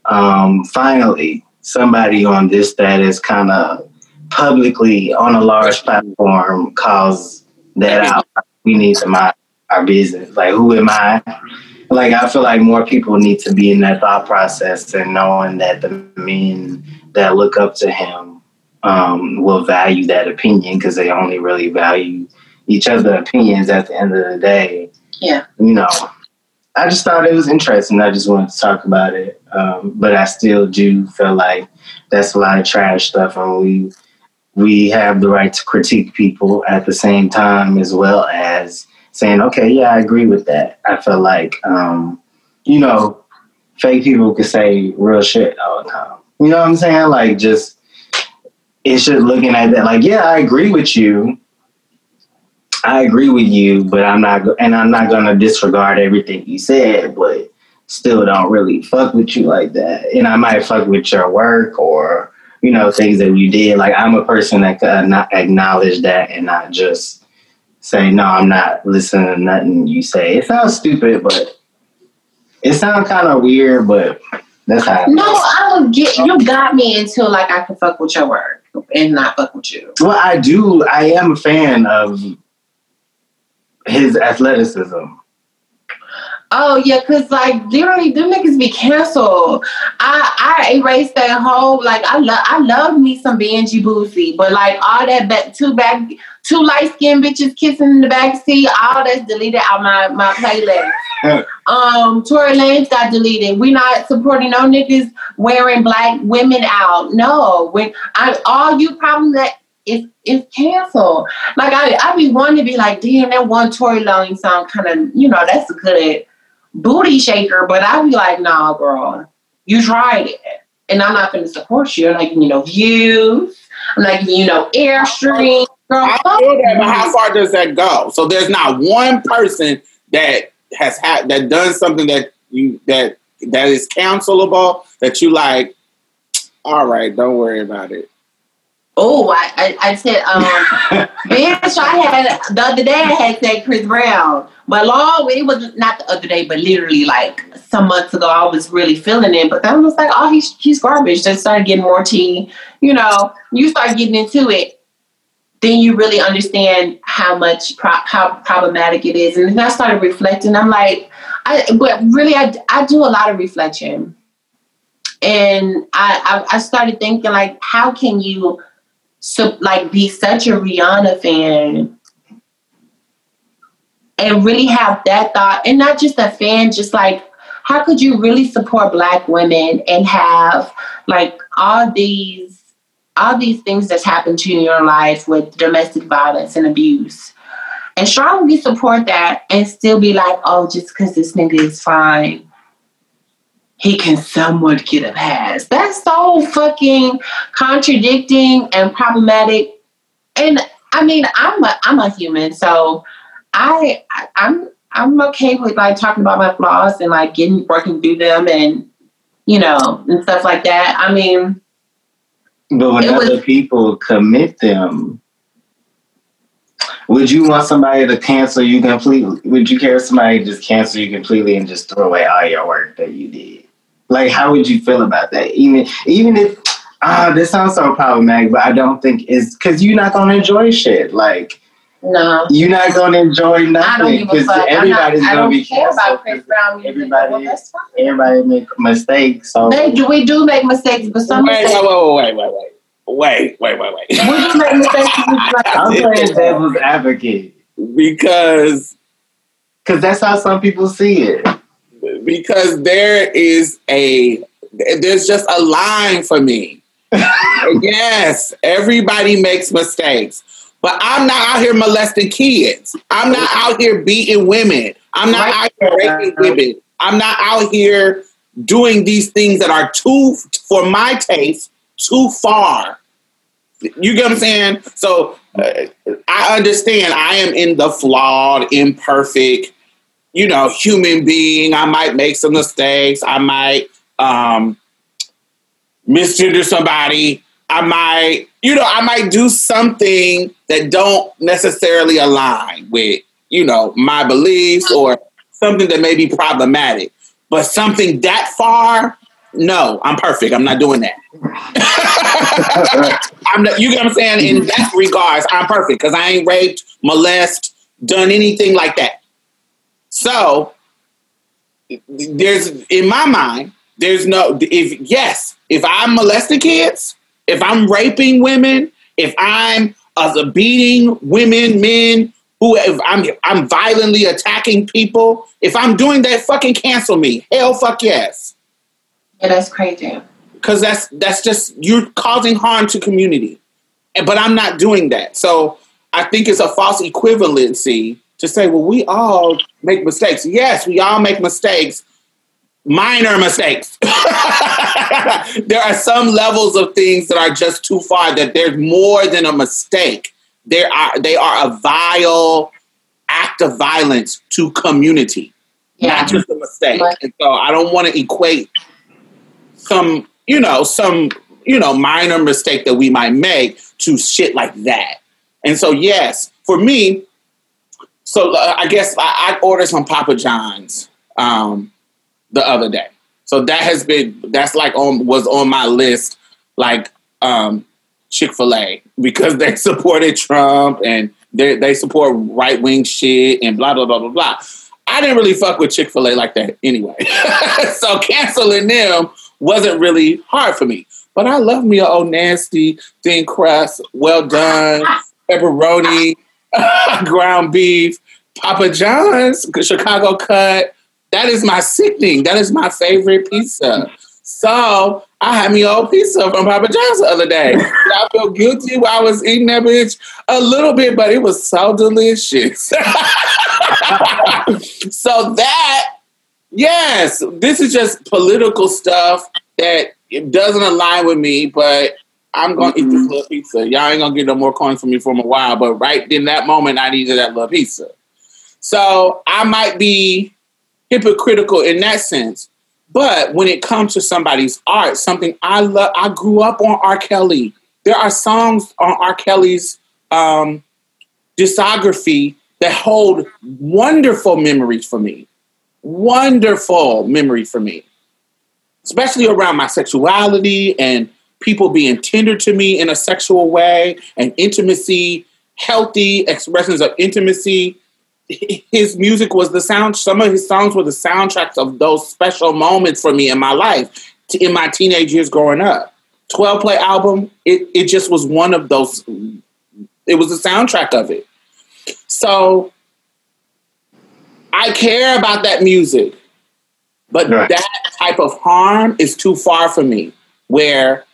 um finally somebody on this that is kind of publicly on a large platform calls that out. We need to mind our business. Like who am I? like I feel like more people need to be in that thought process and knowing that the men that look up to him um, will value that opinion because they only really value each other opinions at the end of the day. Yeah. You know, I just thought it was interesting. I just wanted to talk about it, um, but I still do feel like that's a lot of trash stuff, and we we have the right to critique people at the same time as well as saying, okay, yeah, I agree with that. I feel like, um, you know, fake people could say real shit all the time. You know what I'm saying? Like, just, it's just looking at that, like, yeah, I agree with you. I agree with you, but I'm not, and I'm not going to disregard everything you said, but still don't really fuck with you like that. And I might fuck with your work or, you know, things that you did. Like, I'm a person that could not acknowledge that and not just, say, no, I'm not listening to nothing you say. It sounds stupid, but it sounds kind of weird, but that's how. No, I don't get you got me until like I can fuck with your work and not fuck with you. Well, I do. I am a fan of his athleticism. Oh yeah, cause like literally them niggas be canceled. I I erased that whole like I love I love me some Benji Boosie, but like all that back two back two light skinned bitches kissing in the back seat, all that's deleted out my my playlist. um, Tory Lanez got deleted. We not supporting no niggas wearing black women out. No, when I all you problem that is is canceled. Like I I be wanting to be like, damn, that one Tory Lanez song kind of you know that's a good booty shaker, but I'd be like, nah, girl, you tried it. And I'm not gonna support you. I'm not giving you no views. I'm not giving you no airstream. Girl, I feel that, but how far does that go? So there's not one person that has had that done something that you that that is cancelable that you like. All right, don't worry about it. Oh, I, I, I said, um, bitch, I had the other day I had said Chris Brown, but long it was not the other day, but literally like some months ago, I was really feeling it. But then I was like, oh, he's he's garbage. Then started getting more tea. You know, you start getting into it, then you really understand how much pro- how problematic it is. And then I started reflecting. I'm like, I but really, I I do a lot of reflection, and I I, I started thinking like, how can you so like be such a Rihanna fan and really have that thought and not just a fan just like how could you really support black women and have like all these all these things that's happened to you in your life with domestic violence and abuse, and strongly support that, and still be like, oh, just because this nigga is fine, he can somewhat get a pass. That's so fucking contradicting and problematic. And I mean, I'm a I'm a human, so I, I I'm I'm okay with like talking about my flaws and like getting working through them and you know and stuff like that. I mean, But when It was- other people commit them, would you want somebody to cancel you completely? Would you care if somebody just cancel you completely and just throw away all your work that you did? Like, how would you feel about that? Even even if ah, this sounds so problematic, but I don't think it's because you're not gonna enjoy shit. Like, no. you're not gonna enjoy I don't nothing give a because fuck. I'm not, everybody's I gonna don't be care canceled. about Chris Brown music. Everybody- Well, that's fine. Everybody make mistakes, so They do. We do make mistakes, but some Wait, mistakes. wait, wait, wait, wait, wait. Wait, wait, wait, wait. We do make mistakes. I'm playing devil's advocate because because that's how some people see it. Because there is a there's just a line for me. yes, everybody makes mistakes. But I'm not out here molesting kids. I'm not out here beating women. I'm not out here raping women. I'm not out here doing these things that are too, for my taste, too far. You get what I'm saying? So uh, I understand I am in the flawed, imperfect, you know, human being. I might make some mistakes. I might um, misgender somebody. I might, you know, I might do something that don't necessarily align with, you know, my beliefs or something that may be problematic. But something that far, no, I'm perfect. I'm not doing that. I'm not, you get what I'm saying? In that regards, I'm perfect because I ain't raped, molested, done anything like that. So there's in my mind, there's no if yes, if I'm molesting kids, if I'm raping women, if I'm uh, beating women, men, who if I'm I'm violently attacking people, if I'm doing that, fucking cancel me. Hell, fuck yes, Yeah, that's crazy. because that's that's just you're causing harm to community, but I'm not doing that. So I think it's a false equivalency to say, well, we all make mistakes. Yes, we all make mistakes, minor mistakes. there are some levels of things that are just too far that there's more than a mistake. There are they are a vile act of violence to community, Yeah. not just a mistake. Right. And so I don't want to equate some, you know, some, you know, minor mistake that we might make to shit like that. And so yes, for me, so uh, I guess I, I ordered some Papa John's um, the other day. So that has been that's like on was on my list, like um, Chick Fil A because they supported Trump and they they support right wing shit and blah blah blah blah blah. I didn't really fuck with Chick Fil A like that anyway, so canceling them wasn't really hard for me. But I love me a old nasty thin crust, well done pepperoni, ground beef, Papa John's, Chicago cut. That is my sickening. That is my favorite pizza. So I had me old pizza from Papa John's the other day. I felt guilty while I was eating that bitch a little bit, but it was so delicious. so that, yes, this is just political stuff that it doesn't align with me, but I'm gonna eat this mm-hmm. little pizza. Y'all ain't gonna get no more coins from me for a while, but right in that moment, I needed that little pizza. So I might be hypocritical in that sense. But when it comes to somebody's art, something I love, I grew up on R. Kelly. There are songs on R. Kelly's um, discography that hold wonderful memories for me. Wonderful memory for me, especially around my sexuality and people being tender to me in a sexual way and intimacy, healthy expressions of intimacy his music was the sound some of his songs were the soundtracks of those special moments for me in my life in my teenage years growing up 12 play album it, it just was one of those it was the soundtrack of it so i care about that music but Right. that type of harm is too far for me where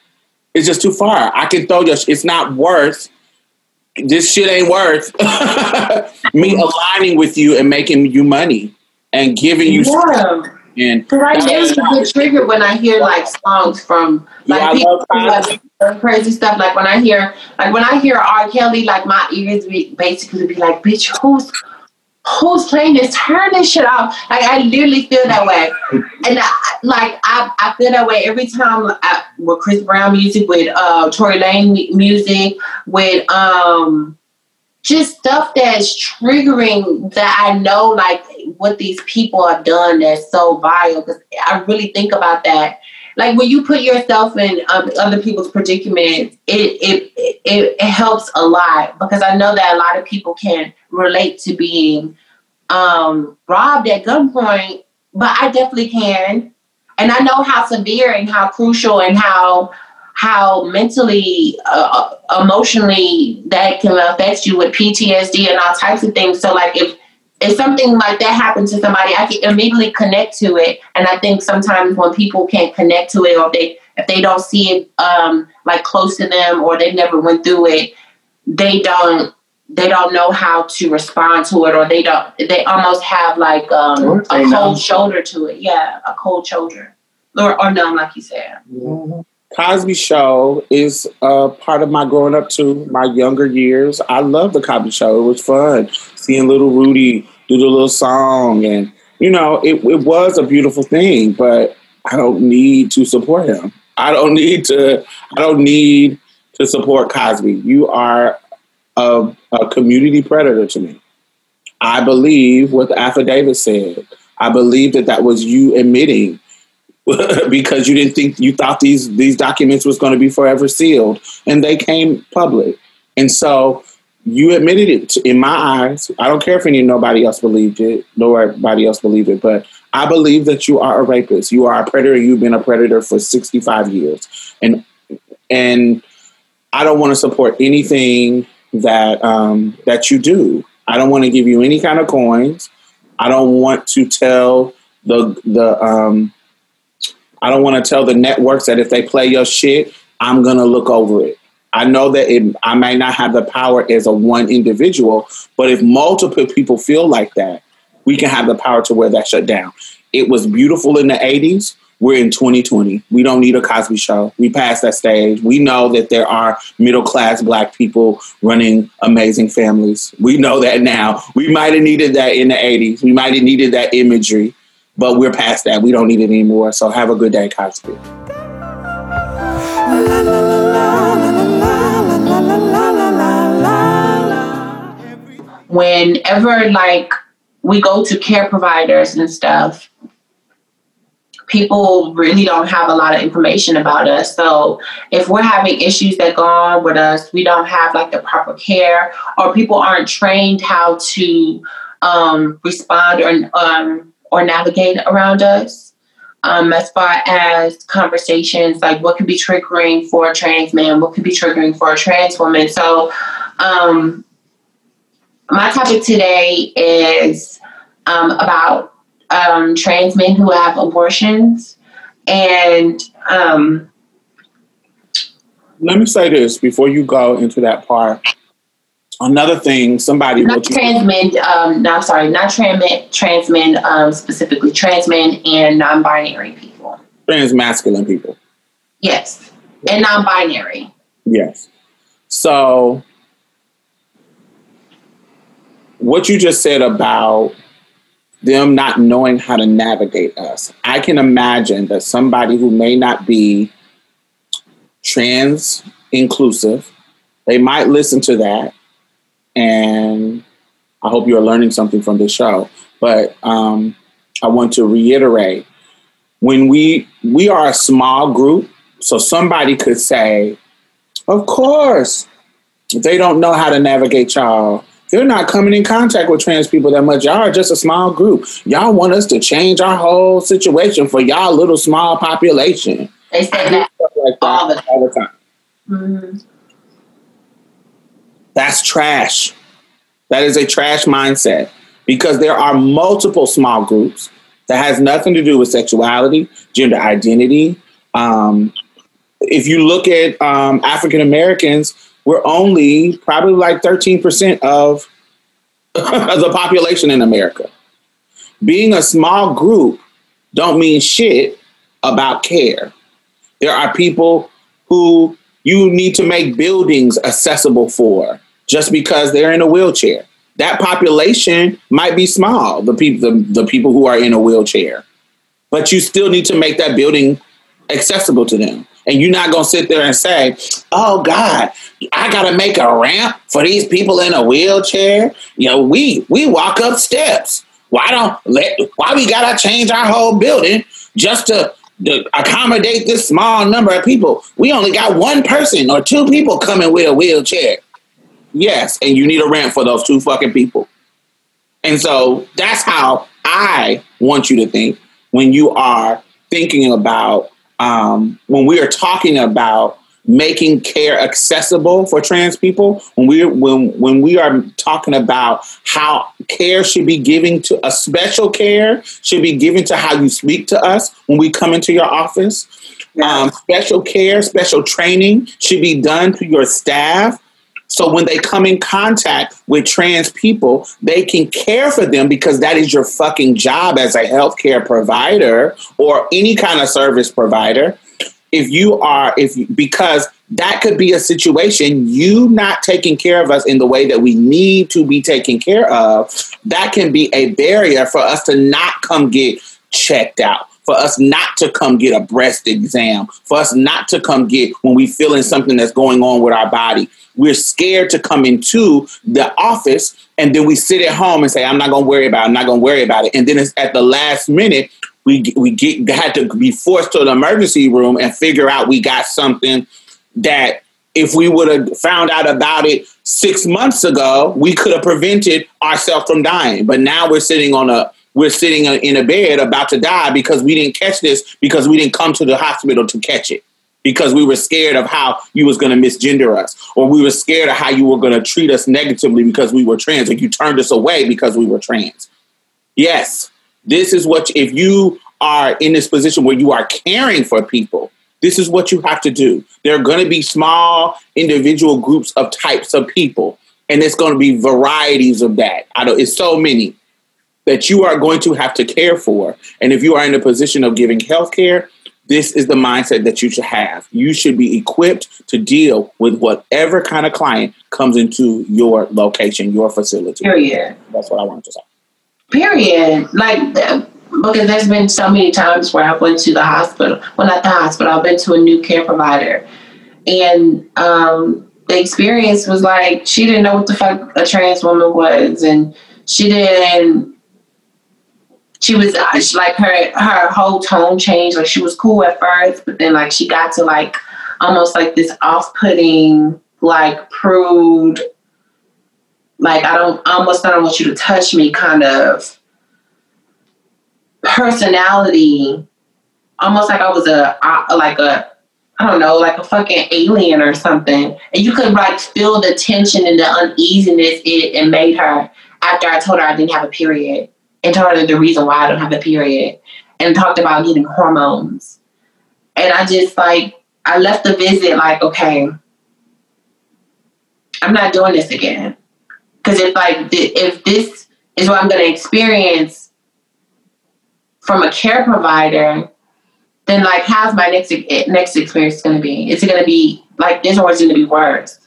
it's just too far. I can throw your. It's not worth. This shit ain't worth me mm-hmm. aligning with you and making you money and giving you. Yeah. And Cause I usually get triggered when I hear like songs from like Yeah, people love who Cosby. have crazy stuff. Like when I hear like when I hear R. Kelly, like my ears be basically be like, "Bitch, who's who's playing this? Turn this shit off!" Like I literally feel that way, and I, like I, I feel that way every time I, with Chris Brown music, with uh Tory Lane music, with um just stuff that's triggering that I know like what these people have done that's so vile because I really think about that. Like when you put yourself in um, other people's predicaments, it, it it it helps a lot because I know that a lot of people can relate to being um, robbed at gunpoint, but I definitely can, and I know how severe and how crucial and how how mentally, uh, emotionally that can affect you with PTSD and all types of things. So, like, if if something like that happens to somebody, I can immediately connect to it. And I think sometimes when people can't connect to it, or if they if they don't see it um, like close to them, or they never went through it, they don't they don't know how to respond to it, or they don't they almost have like um, a cold numb. shoulder to it. Yeah, a cold shoulder, or or numb, like you said. Cosby Show is a part of my growing up too, my younger years. I love the Cosby Show. It was fun seeing little Rudy do the little song, and you know, it, it was a beautiful thing. But I don't need to support him. I don't need to. I don't need to support Cosby. You are a, a community predator to me. I believe what the affidavit said. I believe that that was you admitting because you didn't think you thought these these documents was going to be forever sealed and they came public and so you admitted it in my eyes. I don't care if any nobody else believed it nobody else believed it but i believe that you are a rapist. You are a predator. You've been a predator for 65 years. And and i don't want to support anything that um that you do. I don't want to give you any kind of coins. I don't want to tell the the um I don't want to tell the networks that if they play your shit, I'm gonna look over it. I know that it, I may not have the power as a one individual, but if multiple people feel like that, we can have the power to wear that shut down. It was beautiful in the 80s. We're in 2020. We don't need a Cosby show. We passed that stage. We know that there are middle class black people running amazing families. We know that now. We might have needed that in the 80s. We might have needed that imagery, but we're past that. We don't need it anymore. So have a good day, Cosby. Whenever like we go to care providers and stuff people really don't have a lot of information about us. So if we're having issues that go on with us we don't have like the proper care or people aren't trained how to um, respond or um, or navigate around us um, as far as conversations like what could be triggering for a trans man what could be triggering for a trans woman. So um, my topic today is um, about um, trans men who have abortions. And um, Let me say this before you go into that part. Another thing, somebody not trans men, um, no, I'm sorry, not trans men, trans men um, specifically, trans men and non binary people. trans masculine people. Yes. And non binary. Yes. So, what you just said about them not knowing how to navigate us, I can imagine that somebody who may not be trans inclusive, they might listen to that. And I hope you're learning something from this show. But um, I want to reiterate when we we are a small group, so somebody could say, of course, they don't know how to navigate y'all. They're not coming in contact with trans people that much. Y'all are just a small group. Y'all want us to change our whole situation for y'all little small population. They say that like that all the all the time. Mhm. That's trash. That is a trash mindset because there are multiple small groups that has nothing to do with sexuality, gender identity, um, if you look at um, African Americans, we're only probably like 13% of the population in America. Being a small group don't mean shit about care. There are people who you need to make buildings accessible for just because they're in a wheelchair. That population might be small, the people the, the people who are in a wheelchair. But you still need to make that building accessible to them. And you're not gonna sit there and say, "Oh God, I gotta make a ramp for these people in a wheelchair." You know, we we walk up steps. Why don't let? Why we gotta change our whole building just to, to accommodate this small number of people? We only got one person or two people coming with a wheelchair. Yes, and you need a ramp for those two fucking people. And so that's how I want you to think when you are thinking about um, when we are talking about making care accessible for trans people when we when when we are talking about how care should be given to a special care should be given to how you speak to us when we come into your office. Um, special care special training should be done to your staff so when they come in contact with trans people, they can care for them because that is your fucking job as a healthcare provider or any kind of service provider. If you are, if because that could be a situation, you not taking care of us in the way that we need to be taken care of, that can be a barrier for us to not come get checked out for us not to come get a breast exam, for us not to come get when we feeling something that's going on with our body. We're scared to come into the office and then we sit at home and say, I'm not to worry about it. I'm not to worry about it. And then it's at the last minute, we, we get, had to be forced to the emergency room and figure out we got something that if we would have found out about it six months ago, we could have prevented ourselves from dying. But now we're sitting on a we're sitting in a bed about to die because we didn't catch this because we didn't come to the hospital to catch it. Because we were scared of how you was going to misgender us or we were scared of how you were going to treat us negatively because we were trans or you turned us away because we were trans. Yes this is what if you are in this position where you are caring for people this is what you have to do. There are going to be small individual groups of types of people and it's going to be varieties of that. I don't it's so many that you are going to have to care for. And if you are in a position of giving health care, this is the mindset that you should have. You should be equipped to deal with whatever kind of client comes into your location, your facility. Period. That's what I wanted to say. Period. Like, because there's been so many times where I went to the hospital. Well, not the hospital. I've been to a new care provider, and um, the experience was like she didn't know what the fuck a trans woman was, and she didn't she was uh, like her her whole tone changed. Like she was cool at first, but then like she got to like almost like this off putting, like prude, like I don't almost I don't want you to touch me kind of personality. Almost like I was a, like a I don't know, like a fucking alien or something. And you could like feel the tension and the uneasiness it, it made her after I told her I didn't have a period and told her the reason why I don't have a period and talked about getting hormones. And I just like, I left the visit like, okay, I'm not doing this again. Because if like, if this is what I'm going to experience from a care provider, then like, how's my next next experience going to be? Is it going to be like this, or is it going to be worse?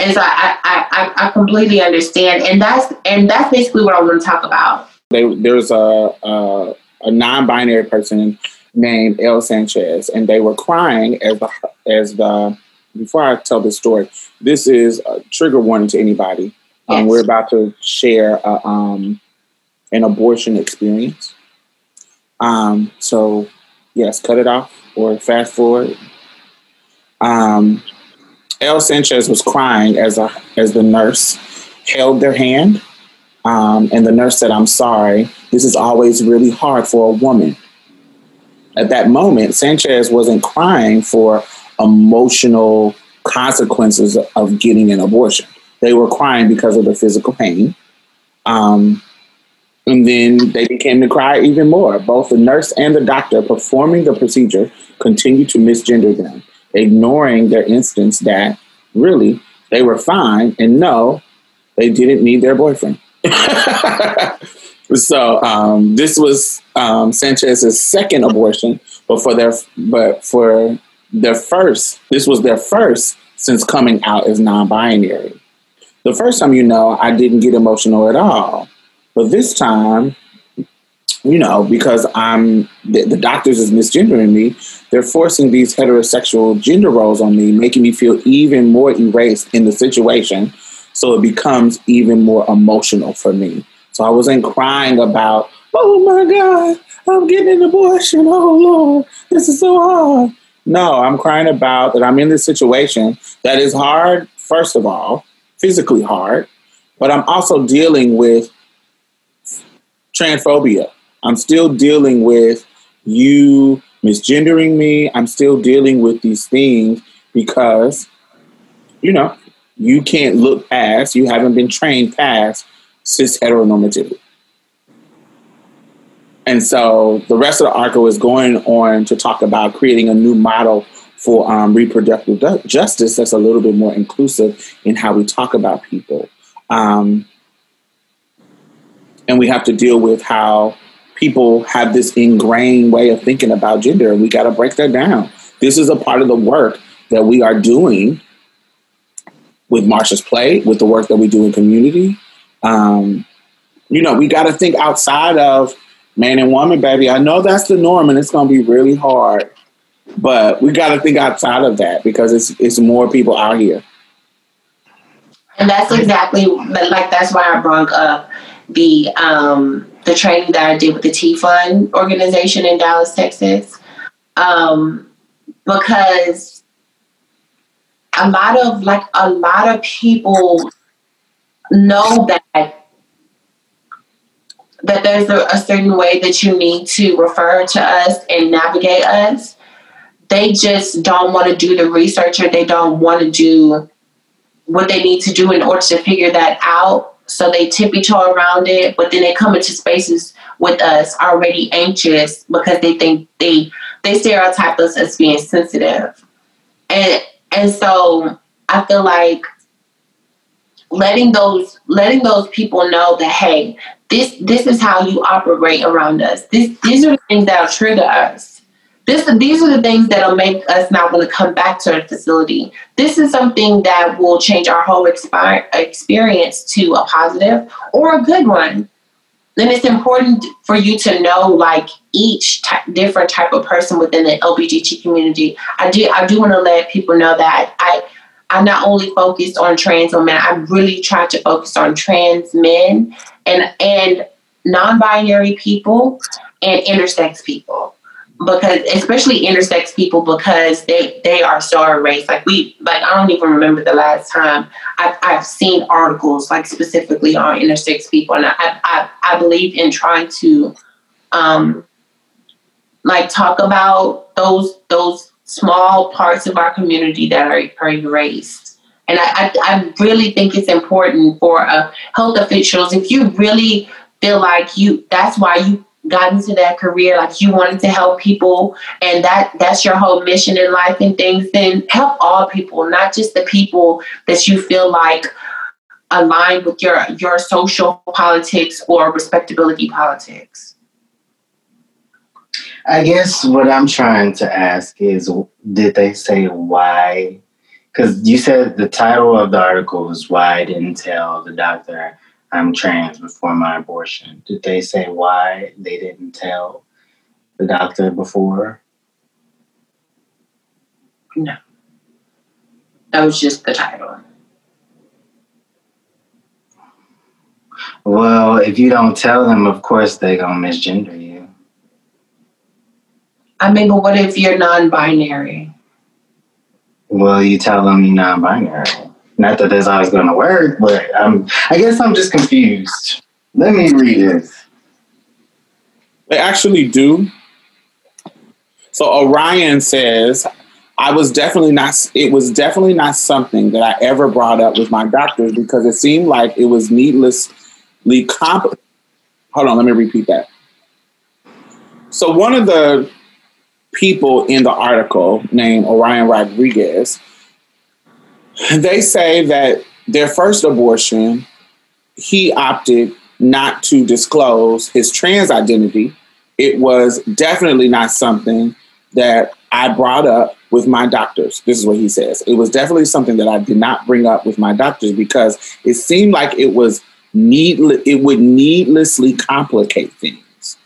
And so I, I, I, completely understand, and that's and that's basically what I want to talk about. They, there's a, a, a non-binary person named El Sanchez, and they were crying as the as the. Before I tell this story, this is a trigger warning to anybody. Um, yes. we're about to share a, um, an abortion experience. Um, so, yes, cut it off or fast forward. Um, El Sanchez was crying as a as the nurse held their hand, um, and the nurse said, "I'm sorry. This is always really hard for a woman." At that moment, Sanchez wasn't crying for emotional consequences of getting an abortion. They were crying because of the physical pain. Um, And then they began to cry even more. Both the nurse and the doctor performing the procedure continued to misgender them, ignoring their instance that really they were fine and no, they didn't need their boyfriend. so um, this was um, Sanchez's second abortion, but for their but for their first, this was their first since coming out as non-binary. The first time, you know, I didn't get emotional at all, but this time, you know, because I'm the, the doctors is misgendering me, they're forcing these heterosexual gender roles on me, making me feel even more erased in the situation. So it becomes even more emotional for me. So I wasn't crying about, oh my God, I'm getting an abortion. Oh Lord, this is so hard. No, I'm crying about that I'm in this situation that is hard, first of all, physically hard, but I'm also dealing with transphobia. I'm still dealing with you misgendering me. I'm still dealing with these things because, you know, you can't look past, you haven't been trained past cis heteronormativity. And so the rest of the article is going on to talk about creating a new model for um, reproductive justice that's a little bit more inclusive in how we talk about people. Um, and we have to deal with how people have this ingrained way of thinking about gender, and we got to break that down. This is a part of the work that we are doing with Marsha's Plate, with the work that we do in community. Um, you know, we got to think outside of man and woman, baby. I know that's the norm, and it's going to be really hard. But we got to think outside of that because it's it's more people out here. And that's exactly like that's why I brought up the um, the training that I did with the T Fund organization in Dallas, Texas, um, because a lot of like a lot of people know that that there's a, a certain way that you need to refer to us and navigate us. They just don't want to do the research or they don't want to do what they need to do in order to figure that out. So they tippy toe around it, but then they come into spaces with us already anxious because they think they they stereotype us as being sensitive. And and so I feel like letting those letting those people know that hey, this this is how you operate around us. This these are things that'll trigger us. This these are the things that'll make us not want to come back to the facility. This is something that will change our whole expi- experience to a positive or a good one. Then it's important for you to know like each different type of person within the LBGT community. I do I do want to let people know that I I not only focused on trans women, I really tried to focus on trans men and and non-binary people and intersex people because especially intersex people because they they are so erased like we like i don't even remember the last time i've, I've seen articles like specifically on intersex people and i i, I believe in trying to um like talk about those those small parts of our community that are, are erased. And I, I, I really think it's important for uh, health officials, if you really feel like you, that's why you got into that career, like you wanted to help people and that that's your whole mission in life and things, then help all people, not just the people that you feel like align with your your social politics or respectability politics. I guess what I'm trying to ask is did they say why? Because you said the title of the article was Why I Didn't Tell the Doctor I'm Trans Before My Abortion. Did they say why they didn't tell the doctor before? No. That was just the title. Well, if you don't tell them, of course they're going to misgender you. I mean, but what if you're non-binary? Well, you tell them you're non-binary. Not that that's always going to work, but. I guess I'm just confused. Let me read this. They actually do. So Orion says, I was definitely not, it was definitely not something that I ever brought up with my doctors because it seemed like it was needlessly complicated hold on, let me repeat that. So one of the people in the article named Orion Rodriguez, they say that their first abortion, he opted not to disclose his trans identity. It was definitely not something that I brought up with my doctors. This is what he says. It was definitely something that I did not bring up with my doctors because it seemed like it was needless it would needlessly complicate things.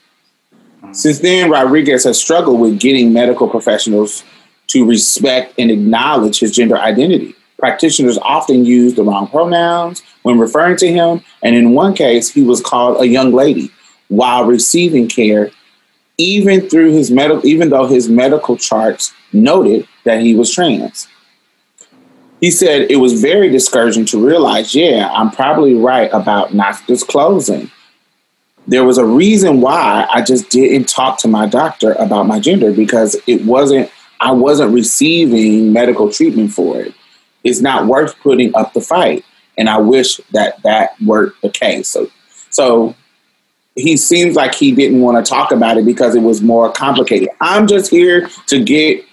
Mm. Since then, Rodriguez has struggled with getting medical professionals to respect and acknowledge his gender identity. Practitioners often use the wrong pronouns when referring to him, and in one case, he was called a young lady while receiving care, even through his medical, even though his medical charts noted that he was trans. He said it was very discouraging to realize, yeah, I'm probably right about not disclosing there was a reason why I just didn't talk to my doctor about my gender because it wasn't I wasn't receiving medical treatment for it. It's not worth putting up the fight, and I wish that that were the case. So, so he seems like he didn't want to talk about it because it was more complicated. I'm just here to get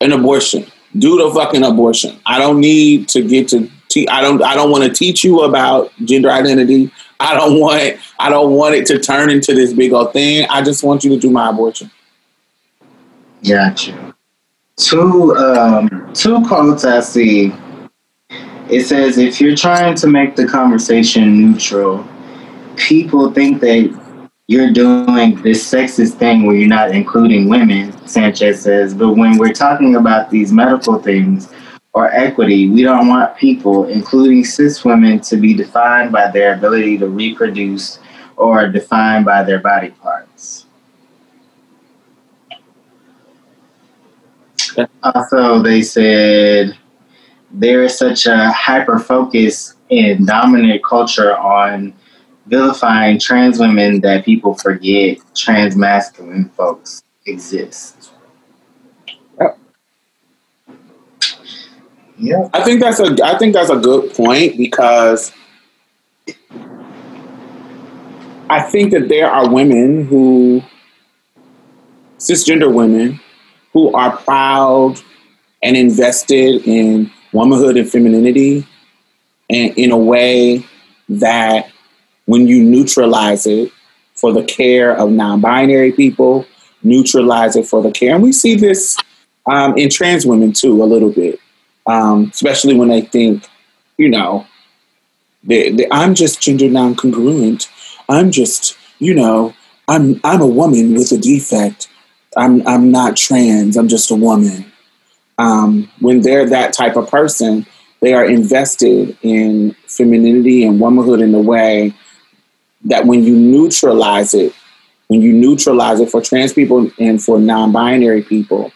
an abortion. Do the fucking abortion. I don't need to get to. Te- I don't. I don't want to teach you about gender identity. I don't want I don't want it to turn into this big old thing. I just want you to do my abortion. Gotcha. Two um, two quotes I see. It says if you're trying to make the conversation neutral, people think that you're doing this sexist thing where you're not including women, Sanchez says. But when we're talking about these medical things, or equity, we don't want people, including cis women, to be defined by their ability to reproduce or defined by their body parts. Also, they said there is such a hyper focus in dominant culture on vilifying trans women that people forget trans masculine folks exist. Yeah. I think that's a I think that's a good point because I think that there are women who cisgender women who are proud and invested in womanhood and femininity and in a way that when you neutralize it for the care of non-binary people, neutralize it for the care. And we see this um, in trans women too, a little bit um, especially when they think, you know, they, they, I'm just gender non-congruent. I'm just, you know, I'm I'm a woman with a defect. I'm I'm not trans. I'm just a woman. Um, when they're that type of person, they are invested in femininity and womanhood in a way that when you neutralize it, when you neutralize it for trans people and for non-binary people,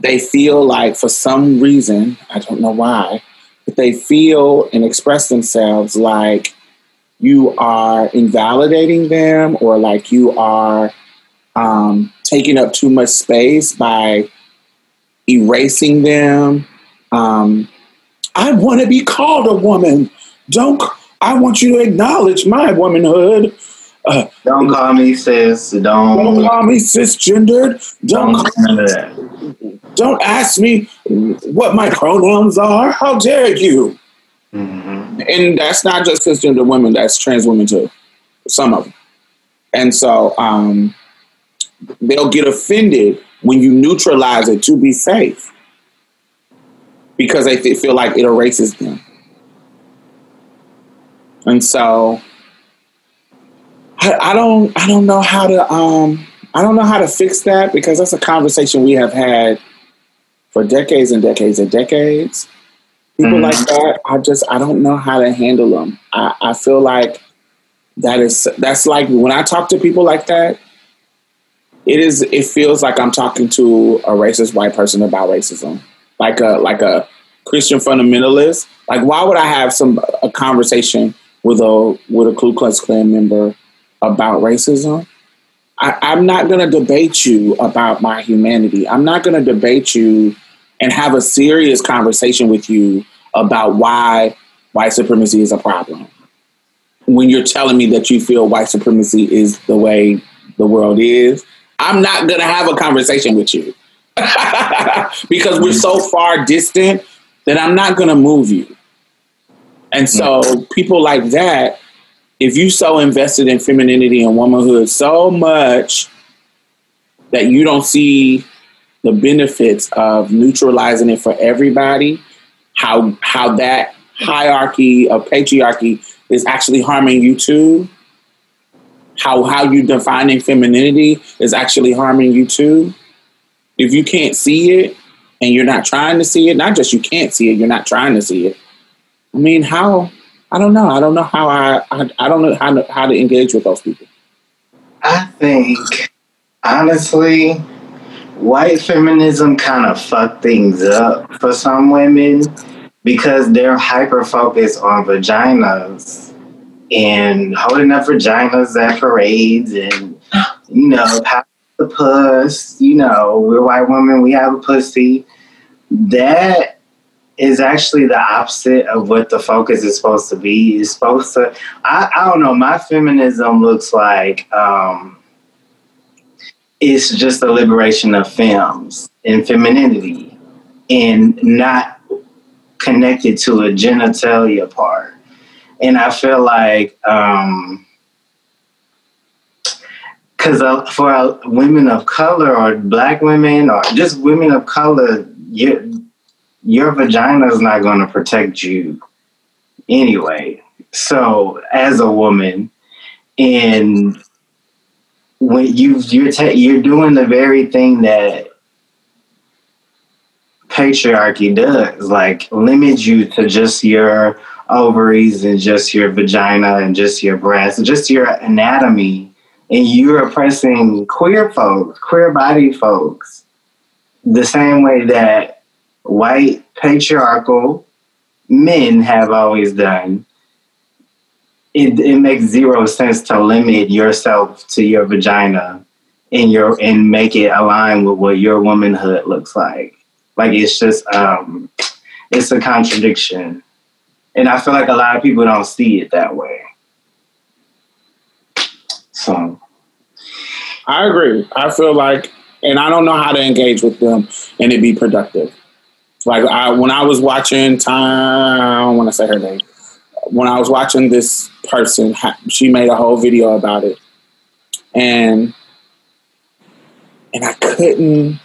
they feel like for some reason, I don't know why, but they feel and express themselves like you are invalidating them or like you are um, taking up too much space by erasing them. Um, I want to be called a woman. Don't I want you to acknowledge my womanhood. Uh, don't call me cis. Don't, don't call me cisgendered. Don't, don't, don't ask me what my pronouns are. How dare you? Mm-hmm. And that's not just cisgender women. That's trans women too. Some of them. And so um, they'll get offended when you neutralize it to be safe because they feel like it erases them. And so I, I don't I don't know how to um I don't know how to fix that because that's a conversation we have had for decades and decades and decades. People mm-hmm. like that, I just I don't know how to handle them. I, I feel like that is that's like when I talk to people like that, it is it feels like I'm talking to a racist white person about racism. Like a like a Christian fundamentalist. Like why would I have some a conversation with a with a Ku Klux Klan member about racism. I, am not going to debate you about my humanity. I'm not going to debate you and have a serious conversation with you about why white supremacy is a problem. when you're telling me that you feel white supremacy is the way the world is, I'm not gonna have a conversation with you because we're so far distant that I'm not gonna move you. And so people like that, if you so invested in femininity and womanhood so much that you don't see the benefits of neutralizing it for everybody, how how that hierarchy of patriarchy is actually harming you too. How how you defining femininity is actually harming you too. If you can't see it and you're not trying to see it, not just you can't see it, you're not trying to see it. I mean, how? I don't know. I don't know how I. I, I don't know how to, how to engage with those people. I think, honestly, white feminism kind of fucked things up for some women because they're hyper focused on vaginas and holding up vaginas at parades and, you know, the puss. You know, we're white women, we have a pussy. That is actually the opposite of what the focus is supposed to be. It's supposed to, I, I don't know, my feminism looks like, um, it's just a liberation of femmes and femininity and not connected to a genitalia part. And I feel like, um, because uh, for uh, women of color or black women or just women of color, your your vagina is not going to protect you anyway. So, as a woman, and when you you're you're doing the very thing that patriarchy does, like limit you to just your ovaries and just your vagina and just your breasts, just your anatomy, and you're oppressing queer folks, queer body folks, the same way that white patriarchal men have always done it, it makes zero sense to limit yourself to your vagina and your and make it align with what your womanhood looks like. Like it's just um it's a contradiction. And I feel like a lot of people don't see it that way. So I agree. I feel like, and I don't know how to engage with them and it be productive. Like I, when I was watching time, I don't want to say her name. When I was watching this person, she made a whole video about it, and and I couldn't.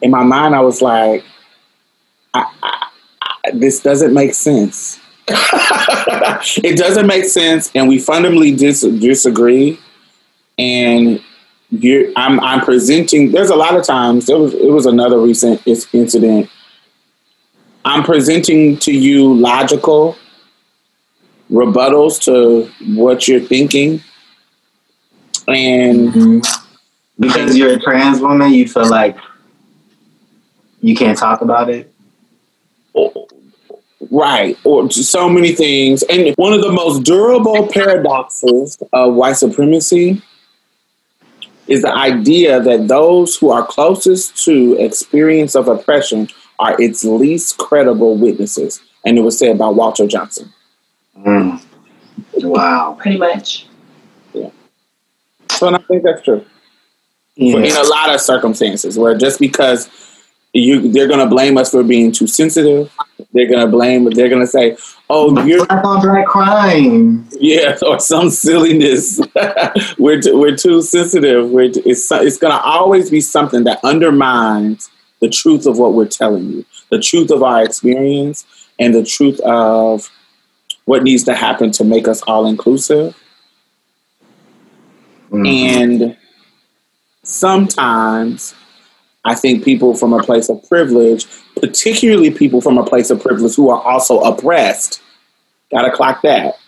In my mind, I was like, I, I, I, this doesn't make sense. it doesn't make sense, and we fundamentally dis- disagree. And you're, I'm, I'm presenting. There's a lot of times. There was it was another recent incident. I'm presenting to you logical rebuttals to what you're thinking, and mm-hmm. because you're a trans woman, you feel like you can't talk about it. Right, or so many things. And one of the most durable paradoxes of white supremacy is the idea that those who are closest to experience of oppression are its least credible witnesses. And it was said by Walter Johnson. Mm. Wow. Pretty much. Yeah. So I think that's true. Yeah. in a lot of circumstances where just because you they're gonna blame us for being too sensitive. They're gonna blame. But they're gonna say, "Oh, you're black on black crime." Yeah, or some silliness. we're t- we're too sensitive. We're t- it's it's gonna always be something that undermines the truth of what we're telling you, the truth of our experience, and the truth of what needs to happen to make us all inclusive. Mm-hmm. And sometimes I think people from a place of privilege, particularly people from a place of privilege who are also oppressed, gotta clock that.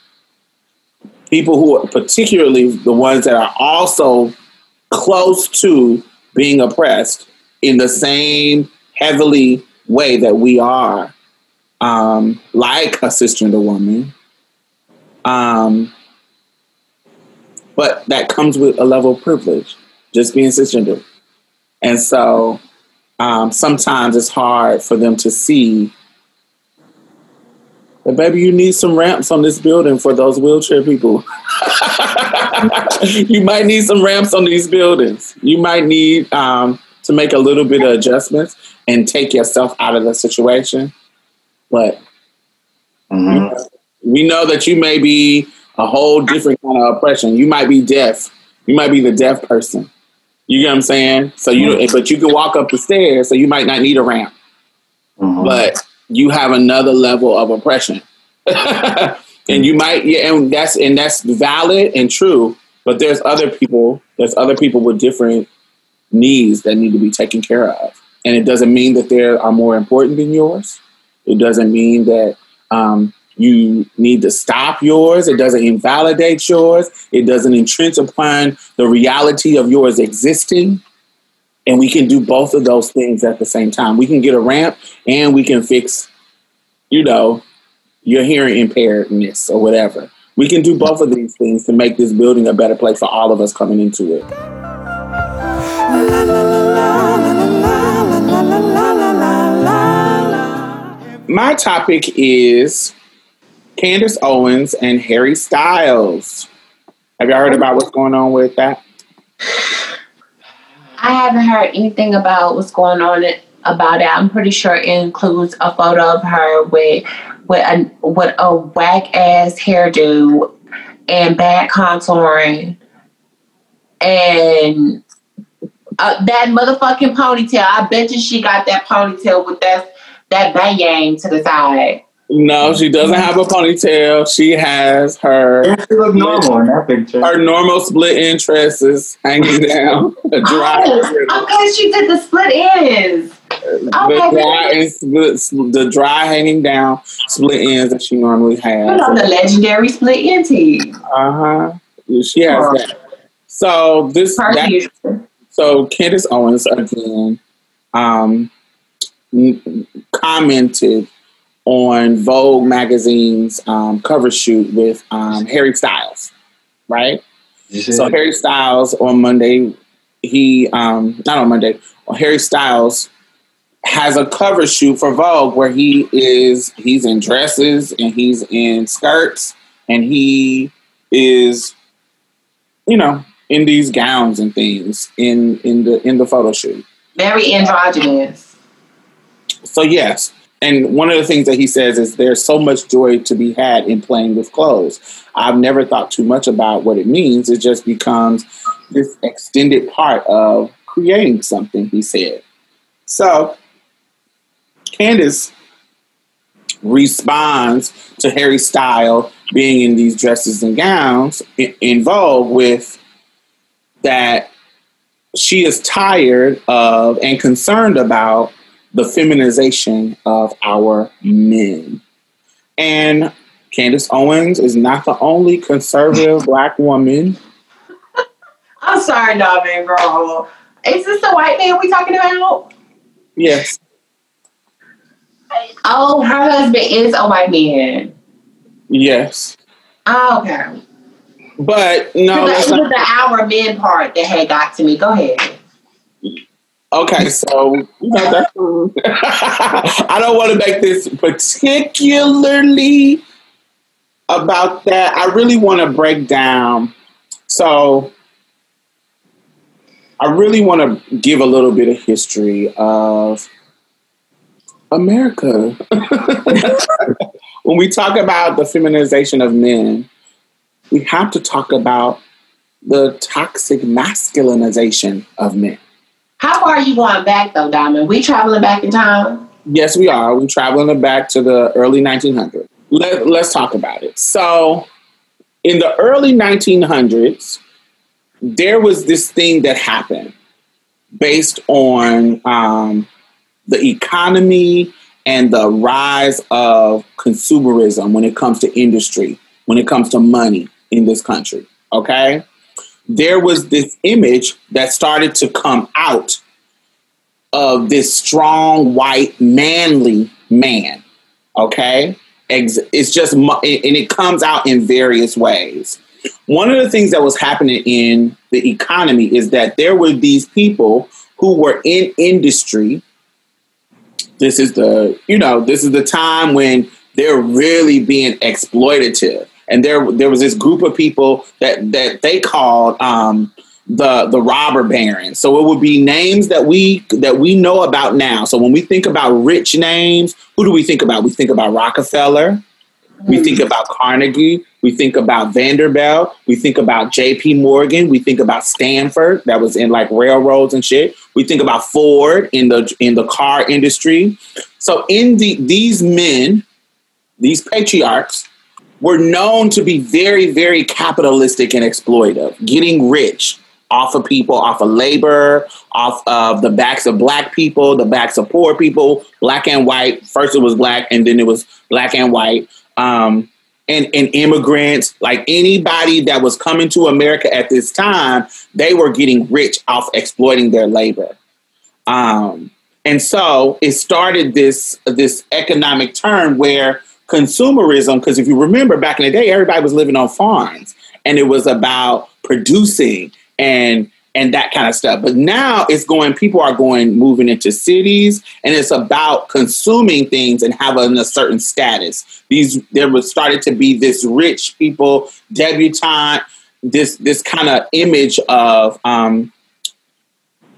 People who are particularly the ones that are also close to being oppressed in the same heavily way that we are, um, like a cisgender woman. Um, but that comes with a level of privilege, just being cisgender. And so um, sometimes it's hard for them to see But baby, you need some ramps on this building for those wheelchair people. you might need some ramps on these buildings. You might need um, to make a little bit of adjustments and take yourself out of the situation. But Mhm. we know that you may be a whole different kind of oppression. You might be deaf. You might be the deaf person. You get what I'm saying? So you, but you can walk up the stairs, so you might not need a ramp. Mhm. But you have another level of oppression, and you might, yeah, and that's and that's valid and true. But there's other people. There's other people with different needs that need to be taken care of, and it doesn't mean that they are more important than yours. It doesn't mean that um, you need to stop yours. It doesn't invalidate yours. It doesn't entrench upon the reality of yours existing. And we can do both of those things at the same time. We can get a ramp and we can fix, you know, your hearing impairedness or whatever. We can do both of these things to make this building a better place for all of us coming into it. My topic is Candace Owens and Harry Styles. Have y'all heard about what's going on with that? I haven't heard anything about what's going on about it. I'm pretty sure it includes a photo of her with with a with a whack ass hairdo and bad contouring and uh, that motherfucking ponytail. I bet you she got that ponytail with that that bang to the side. No, she doesn't have a ponytail. She has her Yeah, she look normal in that picture. her normal split end tresses hanging down. A dry, Oh, okay, she did the split ends. the my dry and split, the dry hanging down split ends that she normally Put on has. the legendary split end tee. Uh huh. She has that. So this that, so Candace Owens again um, n- commented on Vogue magazine's um, cover shoot with um, Harry Styles, right? You see? So Harry Styles on Monday, he um not on Monday, Harry Styles has a cover shoot for Vogue where he is he's in dresses and he's in skirts and he is you know in these gowns and things in in the in the photo shoot. Very androgynous. So yes, and one of the things that he says is there's so much joy to be had in playing with clothes. I've never thought too much about what it means. It just becomes this extended part of creating something, he said. So Candace responds to Harry Style being in these dresses and gowns in, in Vogue with that she is tired of and concerned about the feminization of our men. And Candace Owens is not the only conservative black woman. I'm sorry, no man, girl. Is this the white man we talking about? Yes. Oh, her husband is a white man. Yes. Oh, okay. But no, it was the our men part that had got to me. Go ahead. Okay, so you know, that's, I don't want to make this particularly about that. I really want to break down. So I really want to give a little bit of history of America. when we talk about the feminization of men, we have to talk about the toxic masculinization of men. How far are you going back though, Diamond? We traveling back in time? Yes, we are. We're traveling back to the early 1900s. Let, let's talk about it. So, in the early 1900s, there was this thing that happened based on um, the economy and the rise of consumerism when it comes to industry, when it comes to money in this country. Okay? There was this image that started to come out of this strong, white, manly man. Okay? It's just, and it comes out in various ways. One of the things that was happening in the economy is that there were these people who were in industry. This is the, you know, this is the time when they're really being exploitative. And there there was this group of people that that they called um, the the robber barons. So it would be names that we that we know about now. So when we think about rich names, who do we think about? We think about Rockefeller. We think about Carnegie. We think about Vanderbilt. We think about J.P. Morgan. We think about Stanford, that was in like railroads and shit. We think about Ford in the in the car industry. So in the these men, these patriarchs, were known to be very, very capitalistic and exploitive, getting rich off of people, off of labor, off of the backs of black people, the backs of poor people, black and white. First it was black, and then it was black and white. Um, and, and immigrants, like anybody that was coming to America at this time, they were getting rich off exploiting their labor. Um, and so it started this this economic turn where consumerism, because if you remember back in the day, everybody was living on farms and it was about producing and and that kind of stuff. But now it's going, people are going, moving into cities, and it's about consuming things and having a certain status. These there was started to be this rich people, debutante, this this kind of image of um,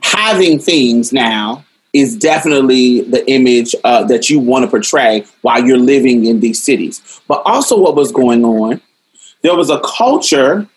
having things now is definitely the image uh, that you want to portray while you're living in these cities. But also, what was going on, there was a culture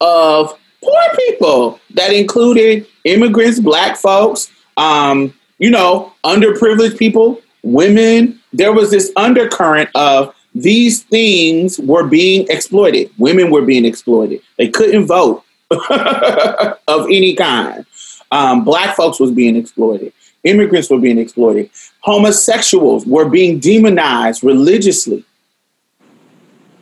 of poor people that included immigrants, black folks, um, you know, underprivileged people, women. There was this undercurrent of these things were being exploited. Women were being exploited. They couldn't vote of any kind. Um, black folks was being exploited. Immigrants were being exploited. Homosexuals were being demonized religiously.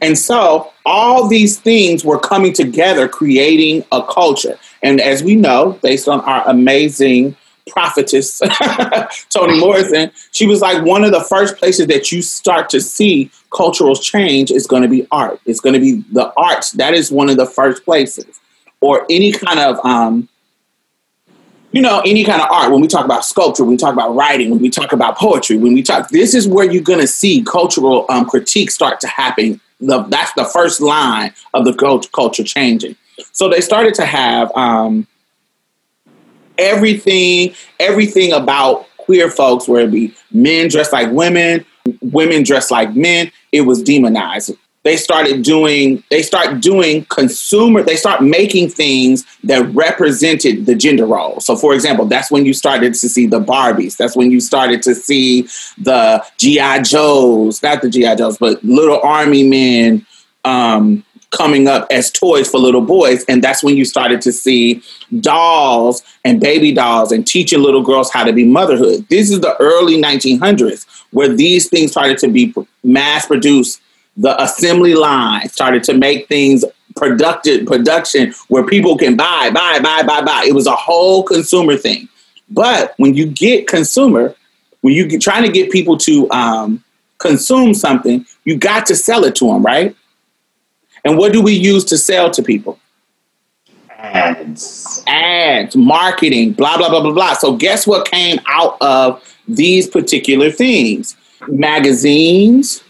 And so all these things were coming together, creating a culture. And as we know, based on our amazing prophetess, Toni Morrison, she was like one of the first places that you start to see cultural change is going to be art. It's going to be the arts. That is one of the first places. Or any kind of um, you know, any kind of art, when we talk about sculpture, when we talk about writing, when we talk about poetry, when we talk, this is where you're going to see cultural um, critique start to happen. The, that's the first line of the culture changing. So they started to have um, everything, everything about queer folks, where it be men dressed like women, women dressed like men, it was demonized they started doing they start doing consumer they start making things that represented the gender role. So for example that's when you started to see the barbies. That's when you started to see the gi joes not the gi joes but little army men um, coming up as toys for little boys. And that's when you started to see dolls and baby dolls and teaching little girls how to be motherhood. This is the early 1900s where these things started to be mass produced the assembly line started to make things productive production where people can buy, buy, buy, buy, buy. It was a whole consumer thing. But when you get consumer, when you get trying to get people to um, consume something, you got to sell it to them, right? And what do we use to sell to people? Ads. Ads, marketing, blah, blah, blah, blah, blah. So, guess what came out of these particular things? Magazines,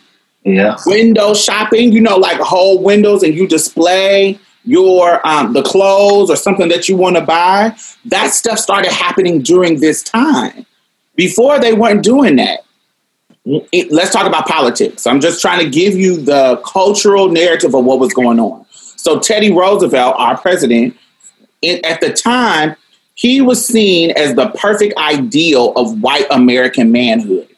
yeah. Window shopping, you know, like whole windows and you display your um, the clothes or something that you want to buy. That stuff started happening during this time. Before they weren't doing that. It, let's talk about politics. I'm just trying to give you the cultural narrative of what was going on. So Teddy Roosevelt, our president, it, at the time, he was seen as the perfect ideal of white American manhood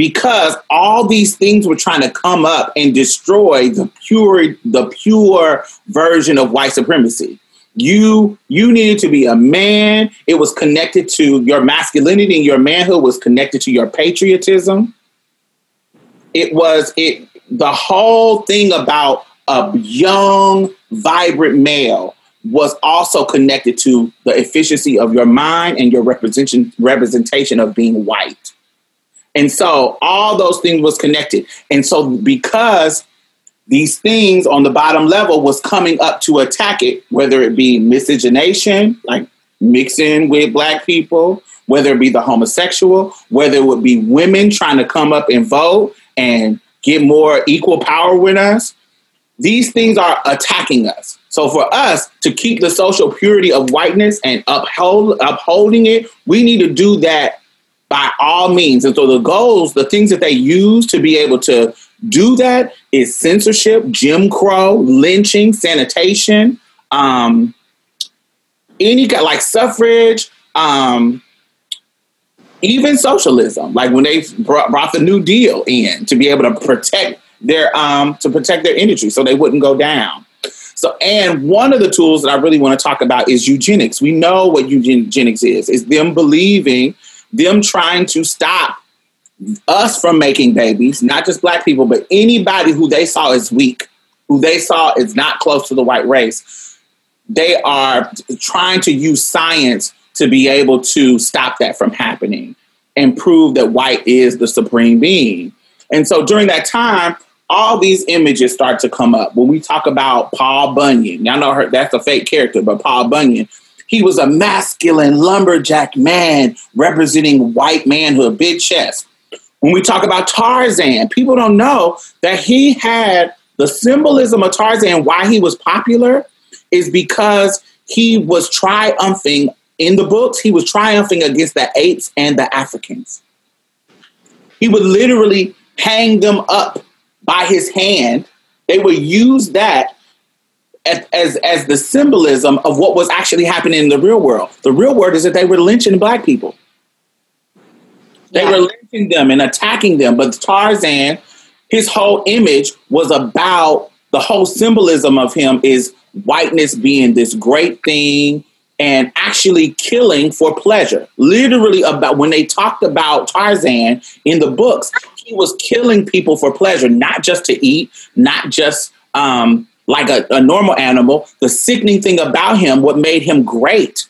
because all these things were trying to come up and destroy the pure the pure version of white supremacy. You you needed to be a man. It was connected to your masculinity and your manhood was connected to your patriotism. It was it the whole thing about a young vibrant male was also connected to the efficiency of your mind and your representation representation of being white and so all those things was connected. And so because these things on the bottom level was coming up to attack it, whether it be miscegenation, like mixing with black people, whether it be the homosexual, whether it would be women trying to come up and vote and get more equal power with us, these things are attacking us. So for us to keep the social purity of whiteness and uphold upholding it, we need to do that by all means. And so the goals, the things that they use to be able to do that is censorship, Jim Crow, lynching, sanitation, um, any kind like suffrage, um, even socialism. Like when they brought, brought the New Deal in to be able to protect their um, to protect their industry so they wouldn't go down. So, and one of the tools that I really want to talk about is eugenics. We know what eugenics is. It's them believing, them trying to stop us from making babies, not just black people, but anybody who they saw is weak, who they saw is not close to the white race. They are trying to use science to be able to stop that from happening and prove that white is the supreme being. And so during that time, all these images start to come up. When we talk about Paul Bunyan, y'all know her, that's a fake character, but Paul Bunyan, he was a masculine lumberjack man representing white manhood, big chest. When we talk about Tarzan, people don't know that he had the symbolism of Tarzan, why he was popular, is because he was triumphing in the books, he was triumphing against the apes and the Africans. He would literally hang them up by his hand. They would use that as, as, as the symbolism of what was actually happening in the real world. The real world is that they were lynching black people. They yeah. were lynching them and attacking them. But Tarzan, his whole image was about the whole symbolism of him is whiteness being this great thing and actually killing for pleasure. Literally, about when they talked about Tarzan in the books, he was killing people for pleasure, not just to eat, not just um, like a, a normal animal. The sickening thing about him, what made him great,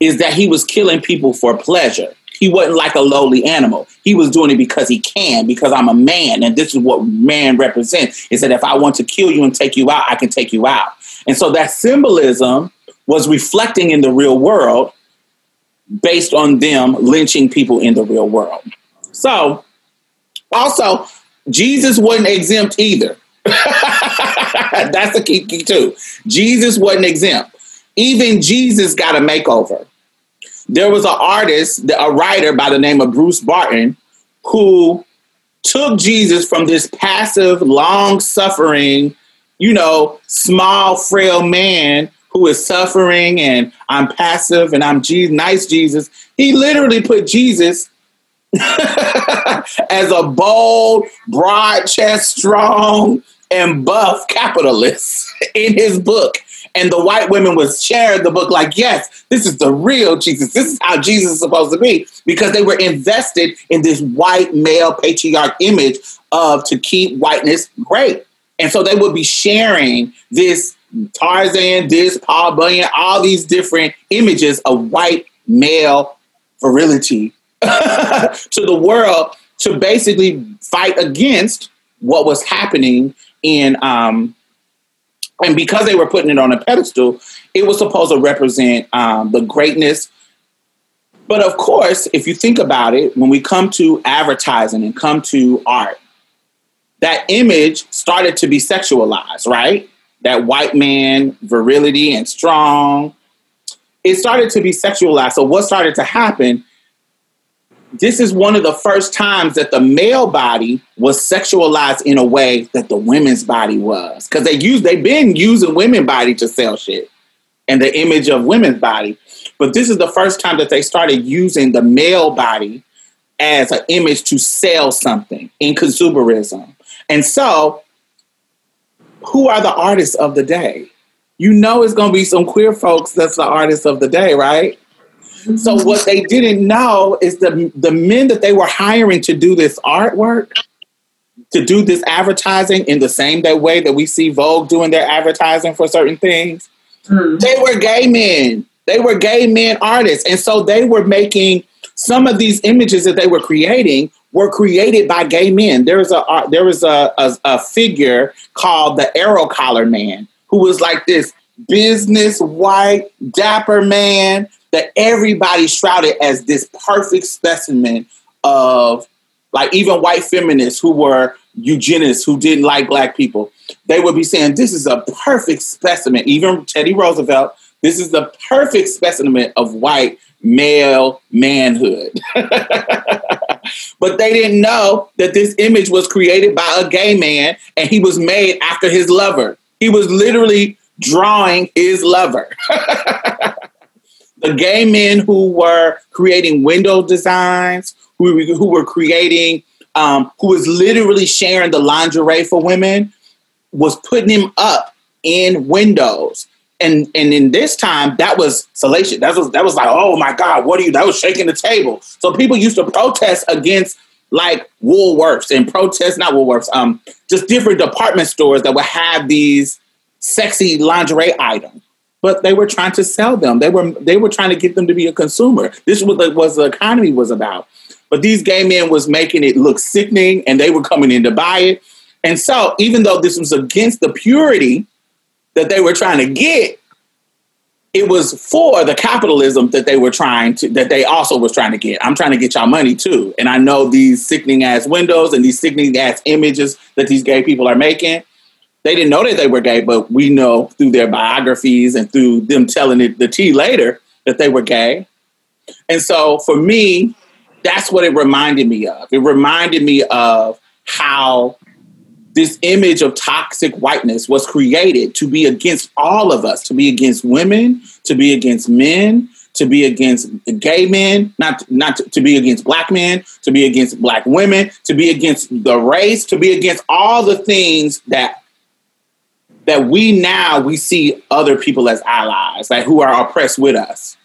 is that he was killing people for pleasure. He wasn't like a lowly animal. He was doing it because he can, because I'm a man, and this is what man represents. Is that if I want to kill you and take you out, I can take you out. And so that symbolism was reflecting in the real world based on them lynching people in the real world. So, also, Jesus wasn't exempt either. That's the key, key too. Jesus wasn't exempt. Even Jesus got a makeover. There was an artist, a writer by the name of Bruce Barton, who took Jesus from this passive, long suffering, you know, small, frail man who is suffering and I'm passive and I'm nice Jesus. He literally put Jesus as a bold, broad chest, strong, and buff capitalist in his book. And the white women was sharing the book like, yes, this is the real Jesus. This is how Jesus is supposed to be. Because they were invested in this white male patriarch image of to keep whiteness great. And so they would be sharing this Tarzan, this, Paul Bunyan, all these different images of white male virility to the world to basically fight against what was happening in um, and because they were putting it on a pedestal, it was supposed to represent um, the greatness. But of course, if you think about it, when we come to advertising and come to art, that image started to be sexualized, right? that white man virility and strong. It started to be sexualized. So what started to happen? This is one of the first times that the male body was sexualized in a way that the women's body was. Because they use they've been using women body to sell shit and the image of women's body. But this is the first time that they started using the male body as an image to sell something in consumerism. And so who are the artists of the day? You know, it's going to be some queer folks that's the artists of the day, right? So what they didn't know is the the men that they were hiring to do this artwork, to do this advertising in the same that way that we see Vogue doing their advertising for certain things, mm. they were gay men. They were gay men artists, and so they were making some of these images that they were creating were created by gay men. There was a uh, there was a, a, a figure called the Arrow Collar Man who was like this business white dapper man that everybody shrouded as this perfect specimen of like even white feminists who were eugenists who didn't like black people, they would be saying, This is a perfect specimen. Even Teddy Roosevelt, this is the perfect specimen of white male manhood. but they didn't know that this image was created by a gay man and he was made after his lover. He was literally drawing his lover. the gay men who were creating window designs, who, who were creating, um, who was literally sharing the lingerie for women, was putting him up in windows. And and in this time, that was salacious. That was that was like, oh my God, what are you? That was shaking the table. So people used to protest against like Woolworths and protest, not Woolworths, um, just different department stores that would have these sexy lingerie items. But they were trying to sell them. They were they were trying to get them to be a consumer. This was what the economy was about. But these gay men was making it look sickening, and they were coming in to buy it. And so, even though this was against the purity that they were trying to get, it was for the capitalism that they were trying to that they also was trying to get. I'm trying to get y'all money too. And I know these sickening ass windows and these sickening ass images that these gay people are making they didn't know that they were gay, but we know through their biographies and through them telling it the tea later that they were gay. And so for me, that's what it reminded me of. It reminded me of how this image of toxic whiteness was created to be against all of us, to be against women, to be against men, to be against gay men, not not to, to be against black men, to be against black women, to be against the race, to be against all the things that that we now we see other people as allies, like who are oppressed with us.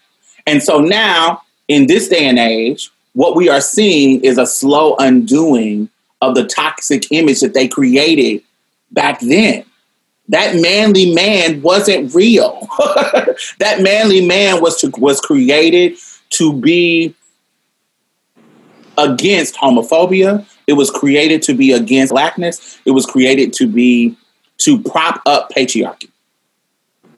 And so now, in this day and age, what we are seeing is a slow undoing of the toxic image that they created back then. That manly man wasn't real. that manly man was to, was created to be against homophobia. It was created to be against blackness. It was created to be to prop up patriarchy.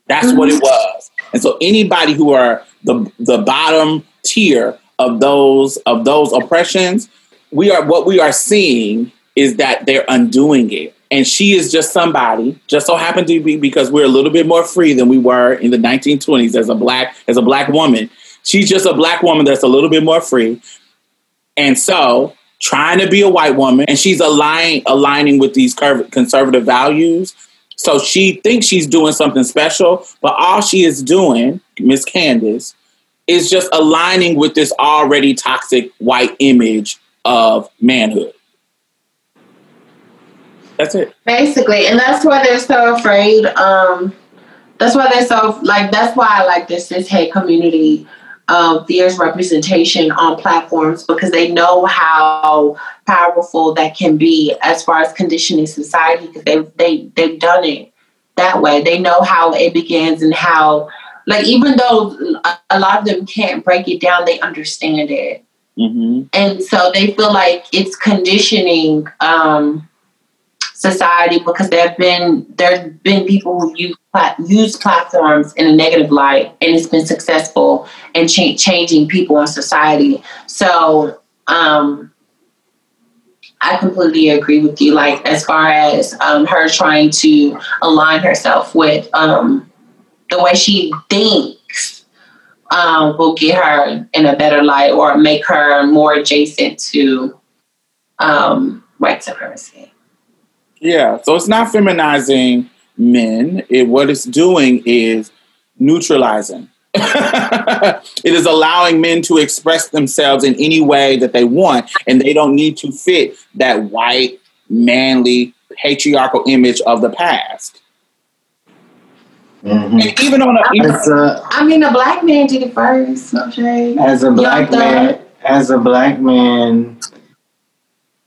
That's mm-hmm. what it was. And so anybody who are the the bottom tier of those of those oppressions, we are what we are seeing is that they're undoing it. And she is just somebody, just so happened to be because we're a little bit more free than we were in the 1920s as a black as a black woman. She's just a black woman that's a little bit more free. And so trying to be a white woman and she's aligning aligning with these conservative values. So she thinks she's doing something special, but all she is doing, Miss Candace, is just aligning with this already toxic white image of manhood. That's it. Basically, and that's why they're so afraid. Um, that's why they're so like. That's why I like this cishet community um, fierce representation on platforms because they know how powerful that can be as far as conditioning society because they they they've done it that way. They know how it begins and how like even though a lot of them can't break it down, they understand it. Mm-hmm. And so they feel like it's conditioning um, society because there have been there's been people who use use platforms in a negative light and it's been successful in cha- changing people in society. So um, I completely agree with you. Like as far as um, her trying to align herself with um, the way she thinks um, will get her in a better light or make her more adjacent to um, white supremacy. Yeah, so it's not feminizing men. It, what it's doing is neutralizing. it is allowing men to express themselves in any way that they want, and they don't need to fit that white, manly, patriarchal image of the past. Mm-hmm. And even on a, even, a, I mean, a black man did it first. Okay, as a black man, as a black man,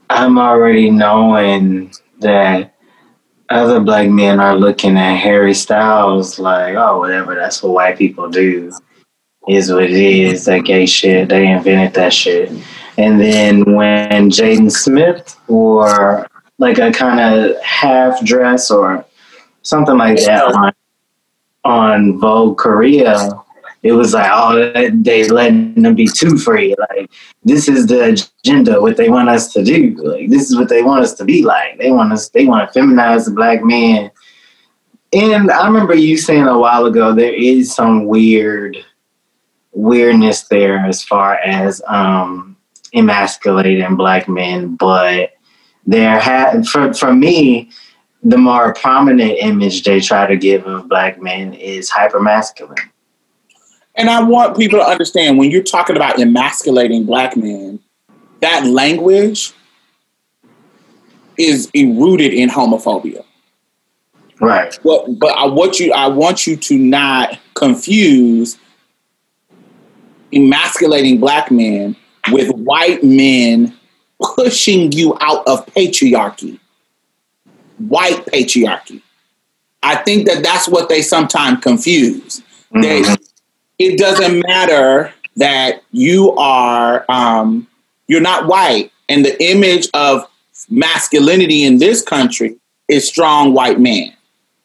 I'm already knowing that other black men are looking at Harry Styles like, oh, whatever, that's what white people do. Is what it is. That gay shit. They invented that shit. And then when Jaden Smith wore like a kind of half dress or something like that on, on Vogue Korea, it was like, oh, they letting them be too free. Like, this is the agenda, what they want us to do. Like, this is what they want us to be like. They want us, they want to feminize the black man. And I remember you saying a while ago, there is some weird weirdness there as far as um, emasculating black men, but there had for for me, the more prominent image they try to give of black men is hypermasculine. And I want people to understand when you're talking about emasculating black men, that language is rooted in homophobia. Right. But but I want you I want you to not confuse emasculating black men with white men pushing you out of patriarchy. White patriarchy. I think that that's what they sometimes confuse. Mm-hmm. That it doesn't matter that you are um, you're not white, and the image of masculinity in this country is strong white man,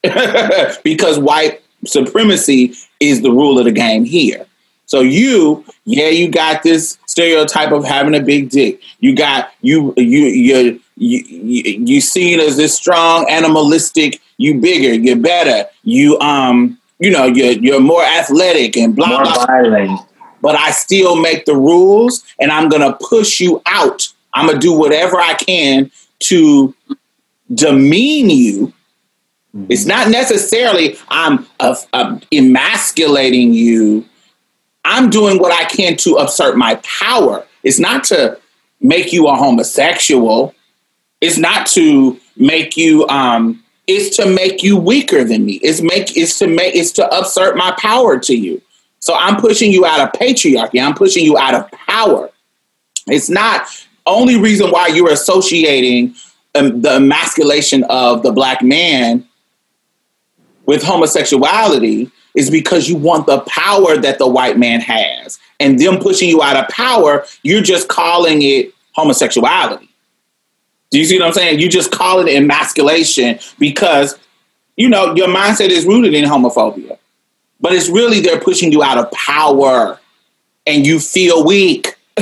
because white supremacy is the rule of the game here. So you, yeah, you got this stereotype of having a big dick. You got you you you you you seen as this strong animalistic. You bigger, you're better. You um you know, you're you're more athletic and blah more blah. Violent. But I still make the rules, and I'm gonna push you out. I'm gonna do whatever I can to demean you. Mm-hmm. It's not necessarily I'm uh, uh, emasculating you. I'm doing what I can to assert my power. It's not to make you a homosexual. It's not to make you um, is to make you weaker than me. It's make it's to make it's to assert my power to you. So I'm pushing you out of patriarchy. I'm pushing you out of power. It's not only reason why you're associating um, the emasculation of the black man with homosexuality is because you want the power that the white man has. And them pushing you out of power, you're just calling it homosexuality. Do you see what I'm saying? You just call it emasculation because, you know, your mindset is rooted in homophobia. But it's really they're pushing you out of power and you feel weak.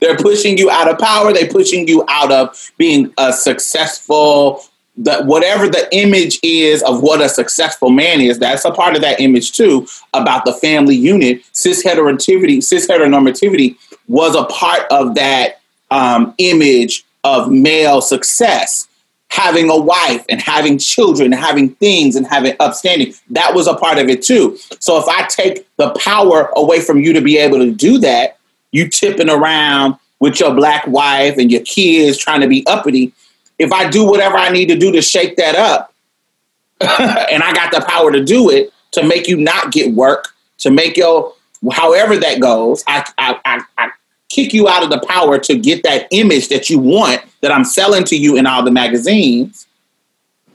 they're pushing you out of power. They're pushing you out of being a successful, the, whatever the image is of what a successful man is. That's a part of that image too about the family unit. Cis cis heteronormativity was a part of that um, image of male success, having a wife and having children, and having things and having upstanding. That was a part of it too. So if I take the power away from you to be able to do that, you tipping around with your black wife and your kids trying to be uppity. If I do whatever I need to do to shake that up, and I got the power to do it to make you not get work, to make your however that goes, I I, I, I kick you out of the power to get that image that you want that I'm selling to you in all the magazines.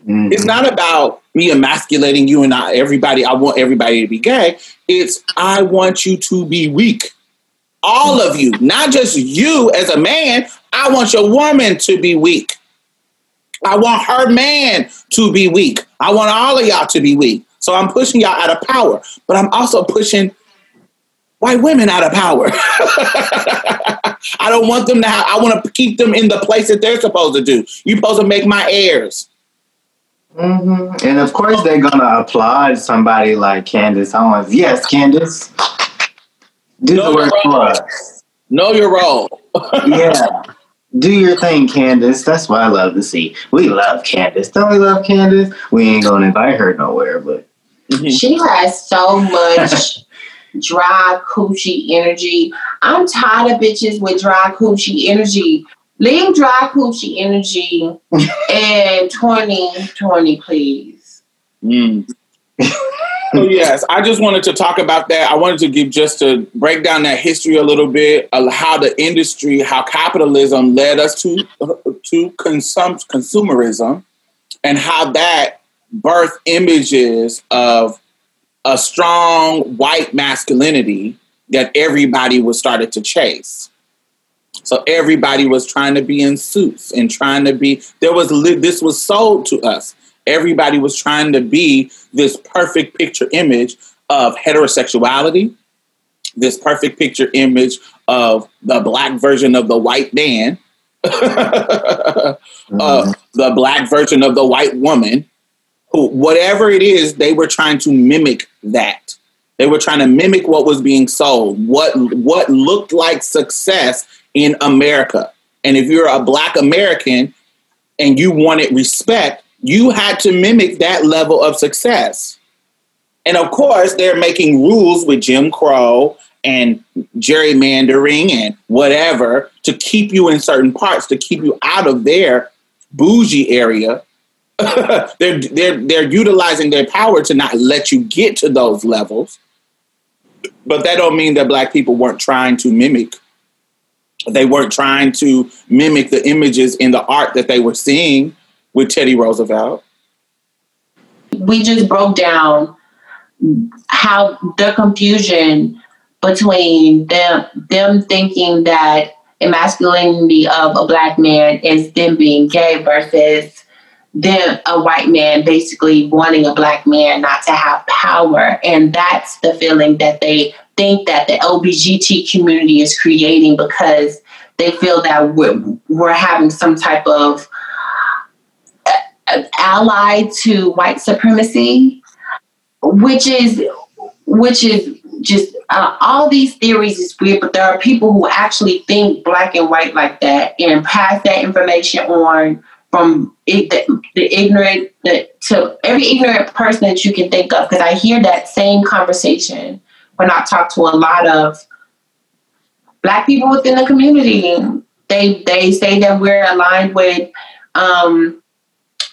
Mm-hmm. It's not about me emasculating you and not everybody. I want everybody to be gay. It's I want you to be weak. All of you, not just you as a man. I want your woman to be weak. I want her man to be weak. I want all of y'all to be weak. So I'm pushing y'all out of power, but I'm also pushing white women out of power. I don't want them to have, I want to keep them in the place that they're supposed to do. You're supposed to make my heirs. Mm-hmm. And of course, they're going to applaud somebody like Candace Owens. Yes, Candace, do know the work for us. Know your role. yeah. Do your thing, Candace. That's what I love to see. We love Candace. Don't we love Candace? We ain't going to invite her nowhere, but. Mm-hmm. She has so much dry coochie energy. I'm tired of bitches with dry coochie energy. Leave dry coochie energy in 2020, please. Mm. yes, I just wanted to talk about that. I wanted to give just to break down that history a little bit, of how the industry, how capitalism led us to to consum- consumerism, and how that birth images of a strong white masculinity that everybody was started to chase. So everybody was trying to be in suits and trying to be. There was this was sold to us. Everybody was trying to be this perfect picture image of heterosexuality, this perfect picture image of the black version of the white man, uh, the black version of the white woman, whatever it is, they were trying to mimic that. They were trying to mimic what was being sold, what what looked like success in America. And if you're a black American and you wanted respect, you had to mimic that level of success. And of course, they're making rules with Jim Crow and gerrymandering and whatever to keep you in certain parts, to keep you out of their bougie area. they're they're they're utilizing their power to not let you get to those levels. But that don't mean that black people weren't trying to mimic. They weren't trying to mimic the images in the art that they were seeing with Teddy Roosevelt. We just broke down how the confusion between them them thinking that masculinity of uh, a black man is them being gay versus them a white man basically wanting a black man not to have power. And that's the feeling that they think that the lbgt community is creating because they feel that we're, we're having some type of uh, ally to white supremacy which is which is just uh, all these theories is weird, but there are people who actually think black and white like that and pass that information on from the, ignorant to every ignorant person that you can think of. Because I hear that same conversation when I talk to a lot of black people within the community. They they say that we're aligned with um,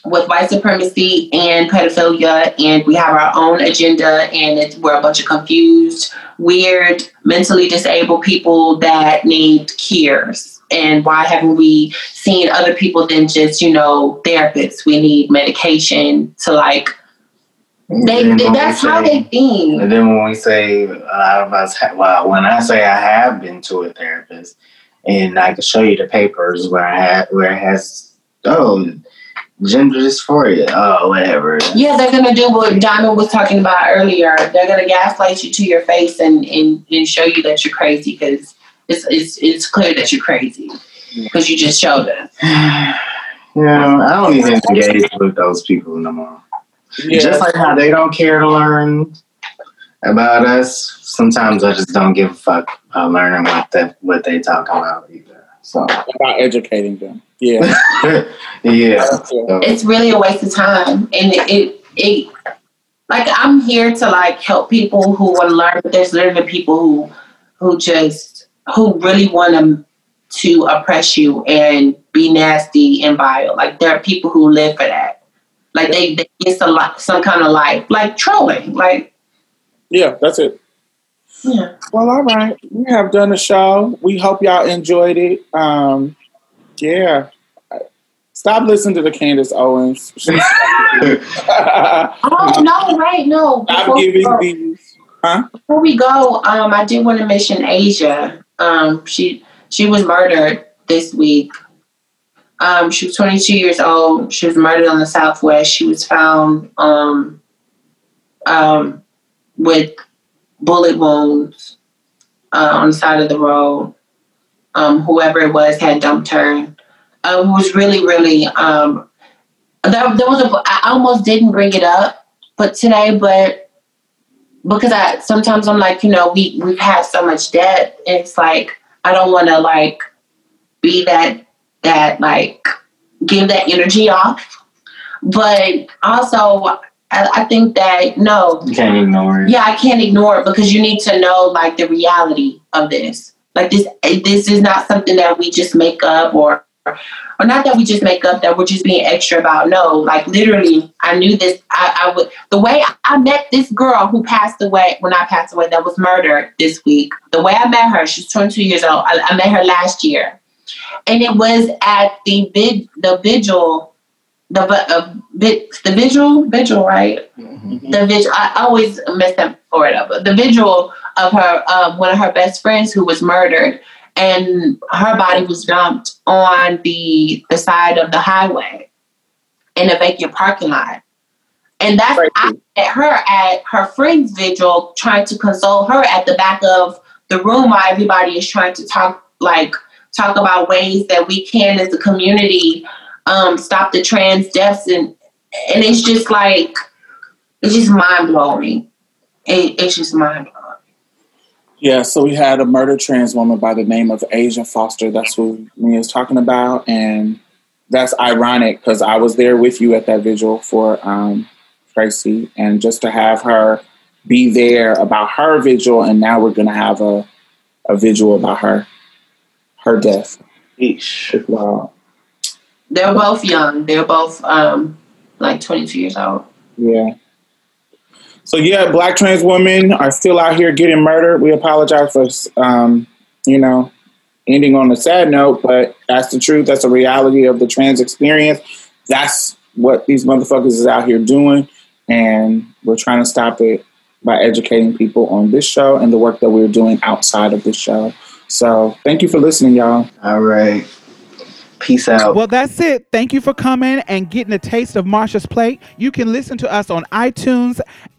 with white supremacy and pedophilia, and we have our own agenda, and we're a bunch of confused, weird, mentally disabled people that need cures. And why haven't we seen other people than just, you know, therapists? We need medication to like. They, they that's say, how they think. And then when we say a lot of us, ha- well, when I say I have been to a therapist, and I can show you the papers where I had where it has oh gender dysphoria, oh whatever. Yeah, they're gonna do what Diamond was talking about earlier. They're gonna gaslight you to your face and and, and show you that you're crazy because it's it's it's clear that you're crazy because you just showed us. Yeah, I don't even engage with those people no more. Yeah. Just like how they don't care to learn about us, sometimes I just don't give a fuck about learning what they what they talk about either. So about educating them. Yeah. yeah. It's really a waste of time, and it, it it like I'm here to like help people who want to learn, but there's literally people who who just who really want to to oppress you and be nasty and vile. Like there are people who live for that. Like they, they get some li- some kind of life, like trolling. Like yeah, that's it. yeah. Well, all right. We have done the show. We hope y'all enjoyed it. Um, yeah. Stop listening to the Candace Owens. She's- Oh no, right? No. Stop Before we giving go- these. Huh? Before we go, um, I did want to mention Asia. Um, she she was murdered this week. Um, she was 22 years old. She was murdered on the Southwest. She was found um, um, with bullet wounds uh, on the side of the road. Um, whoever it was had dumped her. It was really, really. Um, there, there was a. I almost didn't bring it up, but today, but because I sometimes I'm like, you know, we we've had so much debt. It's like I don't want to like be that that like give that energy off, but also I, I think that no, you can't ignore it. yeah, I can't ignore it because you need to know like the reality of this. Like this, this is not something that we just make up or, or not that we just make up that we're just being extra about. No, like literally, I knew this. I, I would the way I met this girl who passed away when I passed away that was murdered this week. The way I met her, she's 22 years old. I, I met her last year, and it was at the vid the vigil. The uh, vid, the vigil vigil right the vigil. I always mess that word up. But the vigil of her, um, one of her best friends who was murdered, and her body was dumped on the the side of the highway in a vacant parking lot. And that's I met her at her friend's vigil, trying to console her at the back of the room while everybody is trying to talk like talk about ways that we can as a community um, stop the trans deaths and and it's just like it's just mind blowing. It, it's just mind blowing. Yeah, so we had a murdered trans woman by the name of Asia Foster. That's who Mia is talking about, and that's ironic because I was there with you at that vigil for um, Tracy, and just to have her be there about her vigil, and now we're gonna have a a vigil about her her death. Eesh. Wow. They're both young. They're both um, like 22 years old. Yeah. So yeah, black trans women are still out here getting murdered. We apologize for, um, you know, ending on a sad note, but that's the truth. That's the reality of the trans experience. That's what these motherfuckers is out here doing, and we're trying to stop it by educating people on this show and the work that we're doing outside of this show. So thank you for listening, y'all. All right. Peace out. Well, that's it. Thank you for coming and getting a taste of Marsha's plate. You can listen to us on iTunes